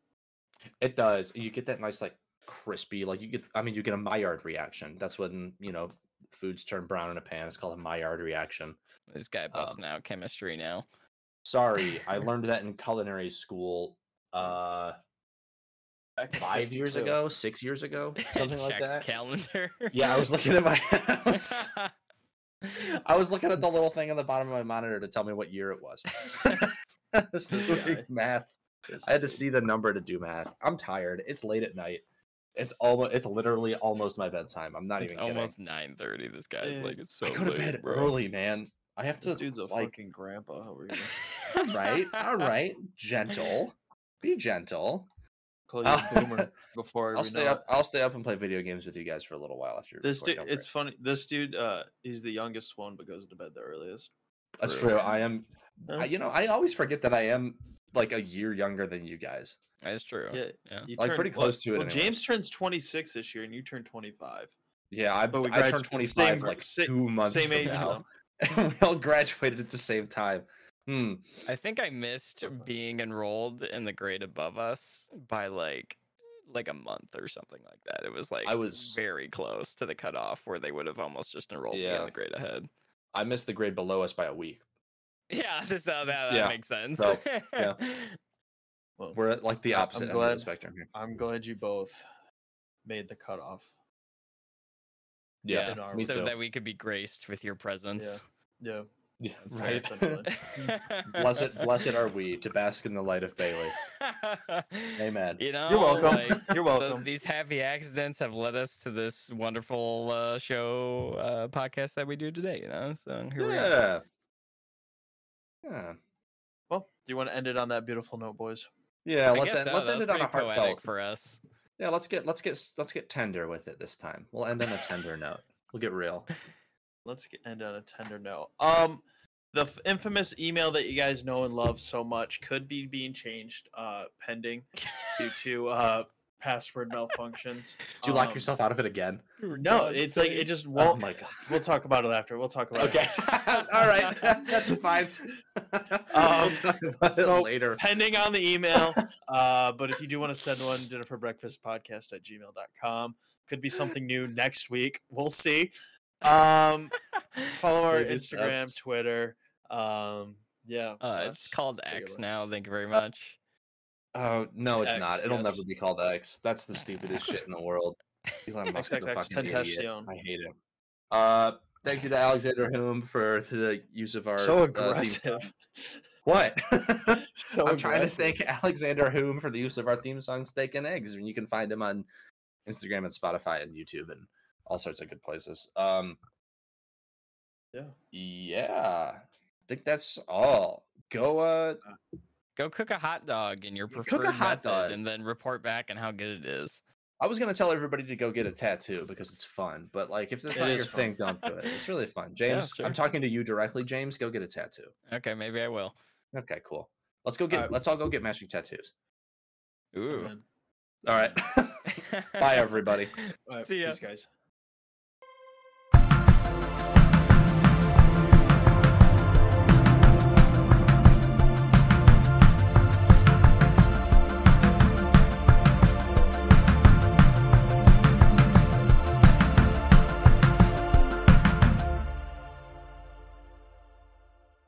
C: It does. You get that nice like crispy, like you get. I mean, you get a Maillard reaction. That's when you know foods turn brown in a pan. It's called a Maillard reaction.
B: This guy busting out chemistry now.
C: Sorry, I learned that in culinary school. Uh,
A: Back in
C: five years ago, six years ago, something like
B: Checks
C: that.
B: calendar.
C: Yeah, I was looking at my. house. I was looking at the little thing on the bottom of my monitor to tell me what year it was. I was
A: This
C: doing
A: guy.
C: math. I had to see the number to do math. I'm tired. It's late at night. It's almost. It's literally almost my bedtime. I'm not
B: it's
C: even kidding.
B: almost nine thirty. This guy's
A: Yeah.
B: like, it's so
C: I go to
B: late,
C: bed
B: bro.
C: early, man. I have to.
A: This dude's a
C: like,
A: fucking grandpa. How are you?
C: all right, all right, gentle. Be gentle.
A: Call you a
C: I'll-
A: boomer before
C: I'll stay up.
A: it.
C: I'll stay up and play video games with you guys for a little while after.
A: This dude, it's funny. This dude, uh, he's the youngest one, but goes to bed the earliest.
C: That's
A: true.
C: true. I am. I, you know, I always forget that I am like a year younger than you guys.
B: That's true.
A: Yeah,
B: Yeah.
C: Like,
A: turn-
C: pretty close to it
A: Well,
C: anyway.
A: James turns 26 this year, and you turn 25.
C: Yeah, I,
A: But we
C: I turned
A: same
C: 25
A: gr-
C: like
A: sa-
C: two months
A: Same
C: from
A: age,
C: now. and we all graduated at the same time. Hmm.
B: I think I missed being enrolled in the grade above us by like like a month or something like that. It was like
C: I was-
B: very close to the cutoff where they would have almost just enrolled me in the grade ahead.
C: I missed the grade below us by a week.
B: Yeah, this, that, that,
C: Yeah,
B: makes sense.
C: so, yeah.
A: Well,
C: We're at like the
A: I- I'm
C: opposite end of the spectrum here.
A: I'm glad you both made the cutoff.
C: Yeah,
A: in our
B: so
C: too.
B: that we could be graced with your presence.
A: Yeah.
C: Yeah,
B: That's
C: right. blessed, blessed are we to bask in the light of Bailey. Amen.
B: You know,
A: You're welcome.
B: like,
A: You're
B: the-
A: welcome.
B: these happy accidents have led us to this wonderful uh, show uh, podcast that we do today. You know, so here we are.
C: Yeah. Yeah.
A: Well, do you want to end it on that beautiful note, boys?
C: Yeah, let's end,
B: so,
C: let's end it on a heartfelt.
B: for us.
C: Yeah, let's get let's get let's get tender with it this time. We'll end on a tender note. We'll get real.
A: Let's get, end on a tender note. Um, the f- infamous email that you guys know and love so much could be being changed, uh, pending due to uh password malfunctions.
C: Do you lock
A: Um,
C: yourself out of it again?
A: No,
B: God's
A: it's like it just
C: Oh
A: won't.
C: Oh my god.
A: We'll talk about it after. We'll talk about
C: Okay.
A: it. Okay.
C: All right. That's fine.
A: Um,
C: we'll talk about
A: so-
C: it later.
A: pending on the email. Uh, but if you do want to send one, dinner for breakfast podcast at gmail.com. Could be something new next week. We'll see. Um, follow our
C: Baby
A: Instagram. Twitter. Um, yeah.
B: Uh, it's called X now. Thank you very much.
C: Oh no, it's
A: X,
C: not. It'll
A: yes.
C: never be called X. That's the stupidest shit in the world. Elon Musk's a fucking idiot. I hate him. Uh, thank you to Alexander Hume for the use of our
A: So
C: uh,
A: aggressive.
C: What?
A: So
C: I'm trying to thank Alexander Hume for the use of our theme song "Steak and Eggs," and you can find him on Instagram and Spotify and YouTube and all sorts of good places. Um,
A: Yeah.
C: yeah, I think that's all. Go, uh,
B: Go cook a hot dog in your preferred
C: Cook a
B: preferred
C: hot
B: method,
C: dog.
B: and then report back on how good it is.
C: I was gonna tell everybody to go get a tattoo because it's fun, but like if this
A: It
C: not
A: is
C: your
A: fun.
C: thing, don't do it. It's really fun. James,
B: sure.
C: I'm talking to you directly. James, go get a tattoo.
B: Okay, maybe I will.
C: Okay, cool. Let's go get.
A: Alright.
C: Let's all go get matching tattoos.
B: Ooh.
C: All right. Bye, everybody.
A: All right,
B: See ya.
A: peace, guys.